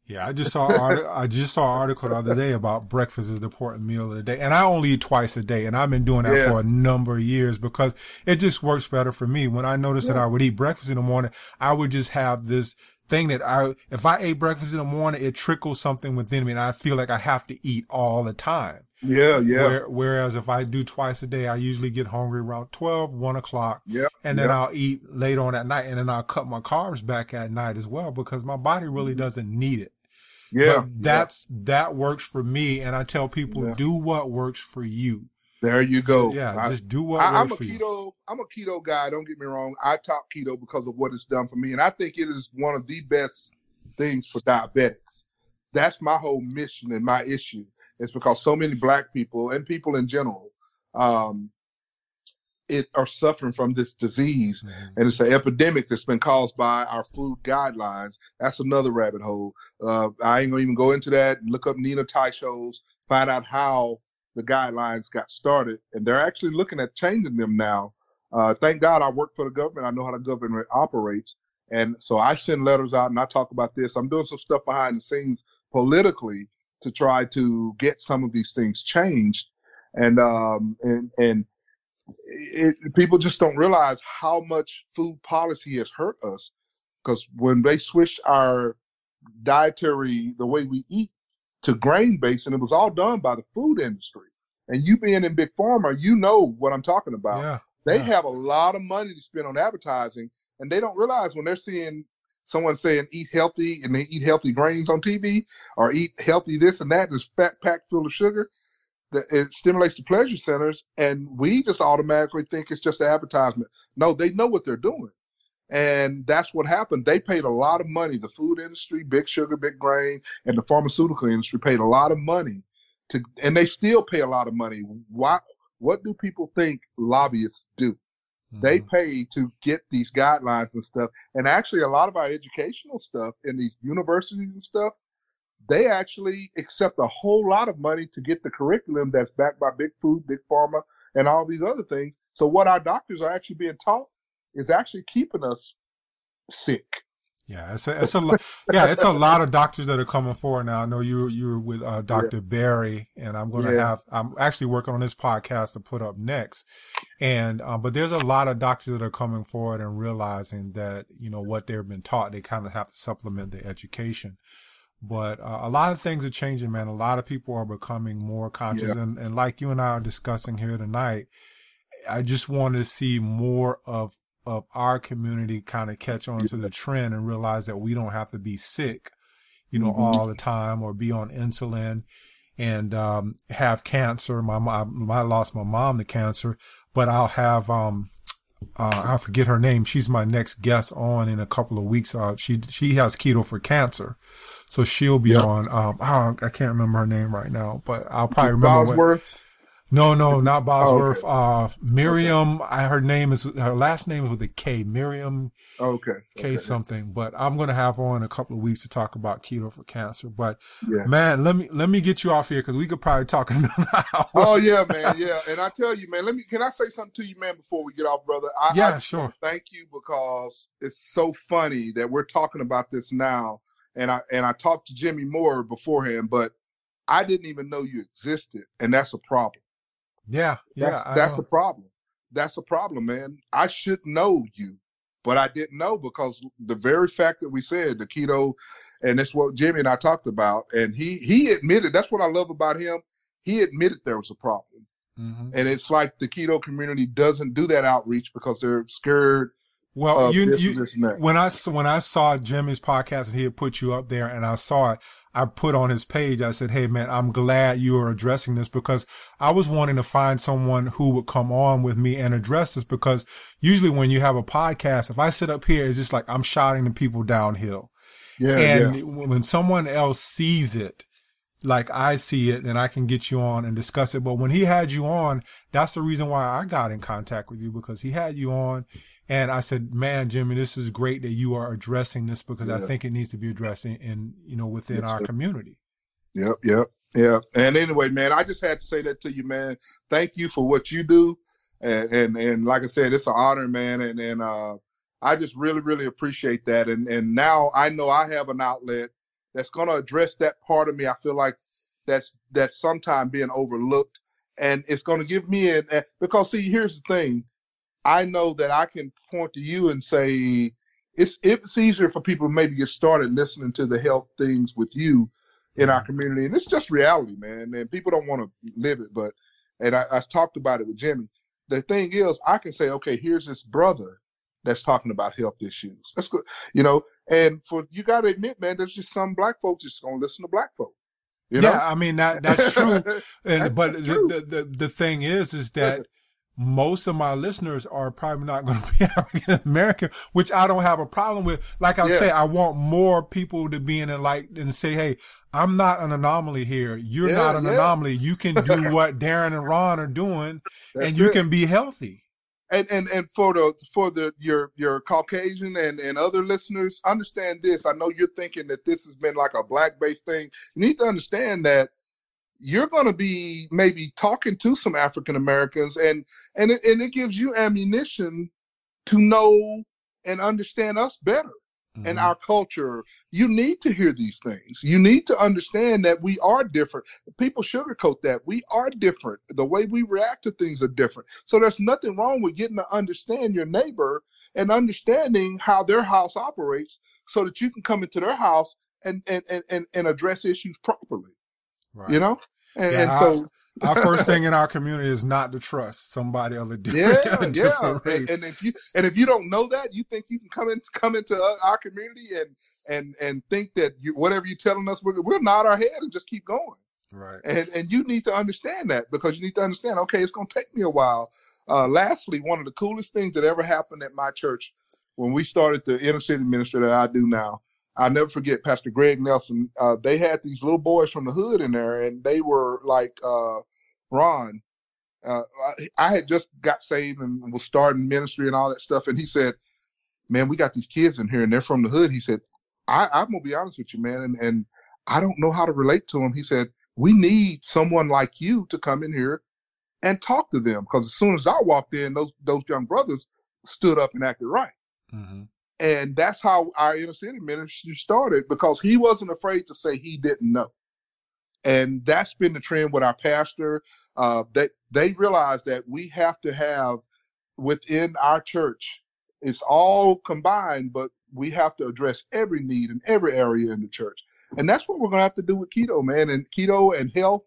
Yeah, I just saw I just saw an article the other day about breakfast is the important meal of the day, and I only eat twice a day, and I've been doing that yeah. for a number of years because it just works better for me. When I noticed yeah. that I would eat breakfast in the morning, I would just have this thing that I, if I ate breakfast in the morning, it trickles something within me and I feel like I have to eat all the time. Yeah, yeah. Where, whereas if I do twice a day, I usually get hungry around 12, 1 o'clock. Yeah. And then yep. I'll eat later on at night and then I'll cut my carbs back at night as well because my body really Mm-hmm. doesn't need it. Yeah. But that's, that works for me. And I tell people Yeah. do what works for you. There you go. Yeah. I, just do what I, I'm a for you. keto. I'm a keto guy. Don't get me wrong. I talk keto because of what it's done for me, and I think it is one of the best things for diabetics. That's my whole mission and my issue. It's because so many black people and people in general, um, it are suffering from this disease, Mhm. and it's an epidemic that's been caused by our food guidelines. That's another rabbit hole. Uh, I ain't gonna even go into that. And look up Nina Teicholz, find out how the guidelines got started, and they're actually looking at changing them now. Uh, thank God I work for the government. I know how the government operates, and so I send letters out and I talk about this. I'm doing some stuff behind the scenes politically to try to get some of these things changed, and um, and and it, people just don't realize how much food policy has hurt us because when they switched our dietary the way we eat to grain based and it was all done by the food industry and you being in big pharma you know what i'm talking about Yeah. they yeah. have a lot of money to spend on advertising and they don't realize when they're seeing someone saying eat healthy and they eat healthy grains on tv or eat healthy this and that and it's fat packed full of sugar it stimulates the pleasure centers and we just automatically think it's just an advertisement. No they know what they're doing. And that's what happened. They paid a lot of money. The food industry big sugar big grain and the pharmaceutical industry paid a lot of money to and they still pay a lot of money. Why what do people think lobbyists do? They Mhm. pay to get these guidelines and stuff. And actually a lot of our educational stuff in these universities and stuff they actually accept a whole lot of money to get the curriculum that's backed by big food, big pharma, and all these other things. So what our doctors are actually being taught is actually keeping us sick. Yeah, it's a, it's a lo- yeah, it's a lot of doctors that are coming forward now. I know you you were with uh, Dr. Berry, and I'm going to Yeah. have I'm actually working on this podcast to put up next, and um, but there's a lot of doctors that are coming forward and realizing that you know what they've been taught, they kind of have to supplement their education. But uh, a lot of things are changing, man. A lot of people are becoming more conscious, Yeah. and, and like you and I are discussing here tonight, I just wanted to see more of of our community kind of catch on to the trend and realize that we don't have to be sick, you know, Mhm. all the time or be on insulin and um, have cancer. My mom, I lost my mom to cancer, but I'll have um, uh, I forget her name. She's my next guest on in a couple of weeks. Uh, she she has keto for cancer, so she'll be Yeah. on. Um, oh, I can't remember her name right now, but I'll probably remember. when- Bosworth. no, no, not Bosworth. okay. Uh, Miriam. I, her name is her last name is with a K. Miriam Okay. K okay. something. But I'm gonna have her on in a couple of weeks to talk about keto for cancer. But Yeah. man, let me let me get you off here because we could probably talk another hour. Oh yeah, man. Yeah. And I tell you, man, let me can I say something to you, man, before we get off, brother? I, Yeah, I sure. Thank you because it's so funny that we're talking about this now. And I and I talked to Jimmy Moore beforehand, but I didn't even know you existed, and that's a problem. yeah, yeah. That's that's a problem. That's a problem, man. I should know you, but I didn't know because the very fact that we said the keto, and that's what Jimmy and I talked about, and he he admitted. That's what I love about him. He admitted there was a problem, Mhm. and it's like the keto community doesn't do that outreach because they're scared Well, you, this you and this and that. when I when I saw Jimmy's podcast and he had put you up there and I saw it, I put on his page. I said, "Hey man, I'm glad you are addressing this because I was wanting to find someone who would come on with me and address this because usually when you have a podcast, if I sit up here, it's just like I'm shouting the people downhill, Yeah, and yeah, when someone else sees it." Like I see it, then I can get you on and discuss it. But when he had you on, that's the reason why I got in contact with you because he had you on and I said, man, Jimmy, this is great that you are addressing this because I think it needs to be addressed in, in you know, within our community. Yep, yep, yep. And anyway, man, I just had to say that to you, man. Thank you for what you do, and and, and like I said, it's an honor, man. And and uh, I just really, really appreciate that. And and now I know I have an outlet that's going to address that part of me. I feel like that's that's sometime being overlooked, and it's going to give me an because see, here's the thing. I know that I can point to you and say, it's it's easier for people to maybe get started listening to the health things with you in our mm-hmm. community, and it's just reality, man. And people don't want to live it, but and I, I talked about it with Jimmy. The thing is, I can say, okay, here's this brother that's talking about health issues. That's good, you know. And for you got to admit, man, there's just some black folks just gonna listen to black folks. You know? Yeah, I mean that that's true. and That's but true. the, the the thing is, is that most of my listeners are probably not going to be African American, which I don't have a problem with. Like I Yeah. say, I want more people to be in like and say, "Hey, I'm not an anomaly here. You're Yeah, not an yeah. anomaly. You can do what Darren and Ron are doing, That's and you it. can be healthy." And and and for the for the your your Caucasian and and other listeners, understand this. I know you're thinking that this has been like a black based thing. You need to understand that you're going to be maybe talking to some African Americans, and and it, and it gives you ammunition to know and understand us better and Mhm. our culture. You need to hear these things. You need to understand that we are different. People sugarcoat that. We are different. The way we react to things are different. So there's nothing wrong with getting to understand your neighbor and understanding how their house operates so that you can come into their house and and and, and, and address issues properly. Right. You know? And, Yeah, and so Our first thing in our community is not to trust somebody of a different, yeah, a yeah. different And, race. and if you and if you don't know that, you think you can come in come into our- our community and and and think that you whatever you're telling us, we're, we'll nod our head and just keep going. right. And and you need to understand that because you need to understand. Okay, it's going to take me a while. Uh, lastly, one of the coolest things that ever happened at my church when we started the inner city ministry that I do now. I'll never forget Pastor Greg Nelson. Uh, they had these little boys from the hood in there, and they were like uh, Ron. Uh, I, I had just got saved and was starting ministry and all that stuff, and he said, "Man, we got these kids in here, and they're from the hood." He said, I, "I'm gonna be honest with you, man, and, and I don't know how to relate to them." He said, "We need someone like you to come in here and talk to them, because as soon as I walked in, those those young brothers stood up and acted right." hmm And that's how our inner city ministry started because he wasn't afraid to say he didn't know. And that's been the trend with our pastor. Uh, they, they realize that we have to have within our church, it's all combined, but we have to address every need in every area in the church. And that's what we're going to have to do with keto, man. And keto and health,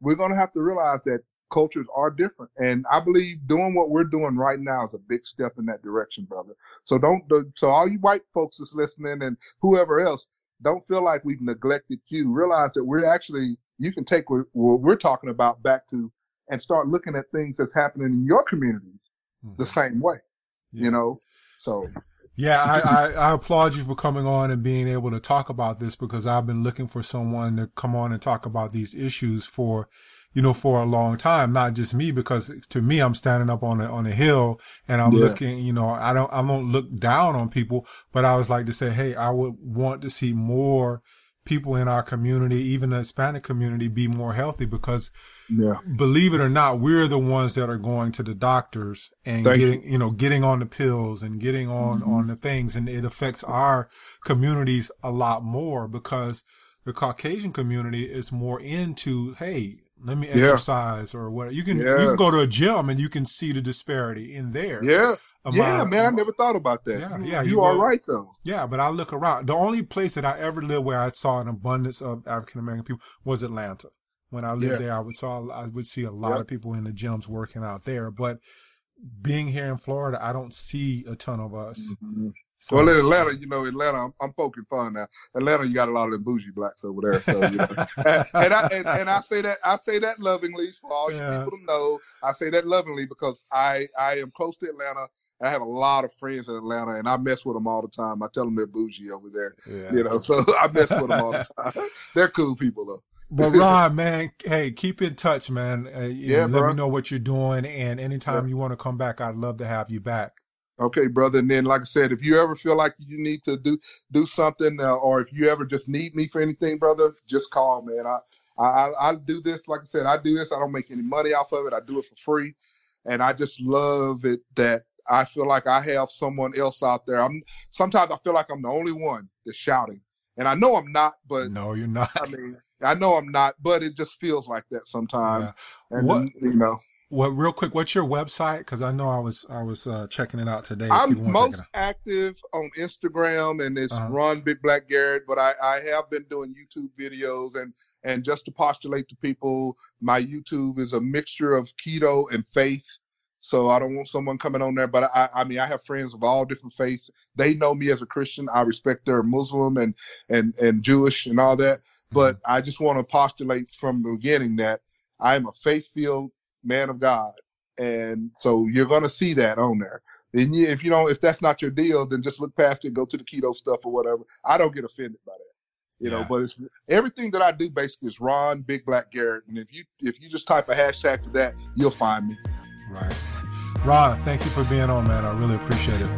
we're going to have to realize that cultures are different. And I believe doing what we're doing right now is a big step in that direction, brother. So don't, so all you white folks that's listening and whoever else, don't feel like we've neglected you. Realize that we're actually, you can take what, what we're talking about back to and start looking at things that's happening in your communities the mm-hmm. same way, Yeah. you know? So, Yeah, I, I, I applaud you for coming on and being able to talk about this because I've been looking for someone to come on and talk about these issues for, you know, for a long time. Not just me, because to me, I'm standing up on a, on a hill and I'm Yeah. looking, you know, I don't, I don't look down on people, but I was like to say, Hey, I would want to see more people in our community, even the Hispanic community be more healthy because yeah. believe it or not, we're the ones that are going to the doctors and Thank getting, you. know, getting on the pills and getting on, Mm-hmm. on the things. And it affects our communities a lot more because the Caucasian community is more into, Hey, let me Yeah. exercise or what you can, you can go to a gym and you can see the disparity in there. Yeah. Yeah, man, I never thought about that. Yeah, You- yeah, You, you are right, though. Yeah, but I look around. The only place that I ever lived where I saw an abundance of African American people was Atlanta. When I lived Yeah. there, I would saw I would see a lot Yep. of people in the gyms working out there. But being here in Florida, I don't see a ton of us. Mhm. So, well, in Atlanta, you know, Atlanta, I'm, I'm poking fun now. Atlanta, you got a lot of them bougie blacks over there. So, you know. and, and I and, and I say that I say that lovingly for all Yeah. you people to know. I say that lovingly because I I am close to Atlanta. and I have a lot of friends in Atlanta, and I mess with them all the time. I tell them they're bougie over there, yeah. you know. So I mess with them all the time. they're cool people, though. But Ron, man, hey, keep in touch, man. Uh, Yeah, know, let me know what you're doing, and anytime you want to come back, I'd love to have you back. Okay, brother. And then, like I said, if you ever feel like you need to do do something, uh, or if you ever just need me for anything, brother, just call, man. I, I I do this. Like I said, I do this. I don't make any money off of it. I do it for free, and I just love it that I feel like I have someone else out there. I'm sometimes I feel like I'm the only one that's shouting, and I know I'm not, but no, you're not. I mean, I know I'm not, but it just feels like that sometimes. Yeah. And What- you know, Well, real quick, what's your website? Because I know I was I was uh, checking it out today. I'm most active on Instagram, and it's uh-huh. Ron Big Black Garrett. But I, I have been doing YouTube videos, and and just to postulate to people, my YouTube is a mixture of keto and faith. So I don't want someone coming on there, but I, I mean, I have friends of all different faiths. They know me as a Christian. I respect their Muslim and and and Jewish and all that. But mm-hmm. I just want to postulate from the beginning that I am a faith-filled man of God. And so you're going to see that on there. And you, if you don't, if that's not your deal, then just look past it, go to the keto stuff or whatever. I don't get offended by that, you yeah. know. But it's everything that I do basically is Ron Big Black Garrett, and if you if you just type a hashtag to that, you'll find me. Right, Ron. Thank you for being on, man. I really appreciate it.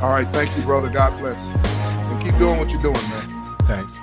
All right, thank you, brother. God bless, and keep doing what you're doing, man. Thanks.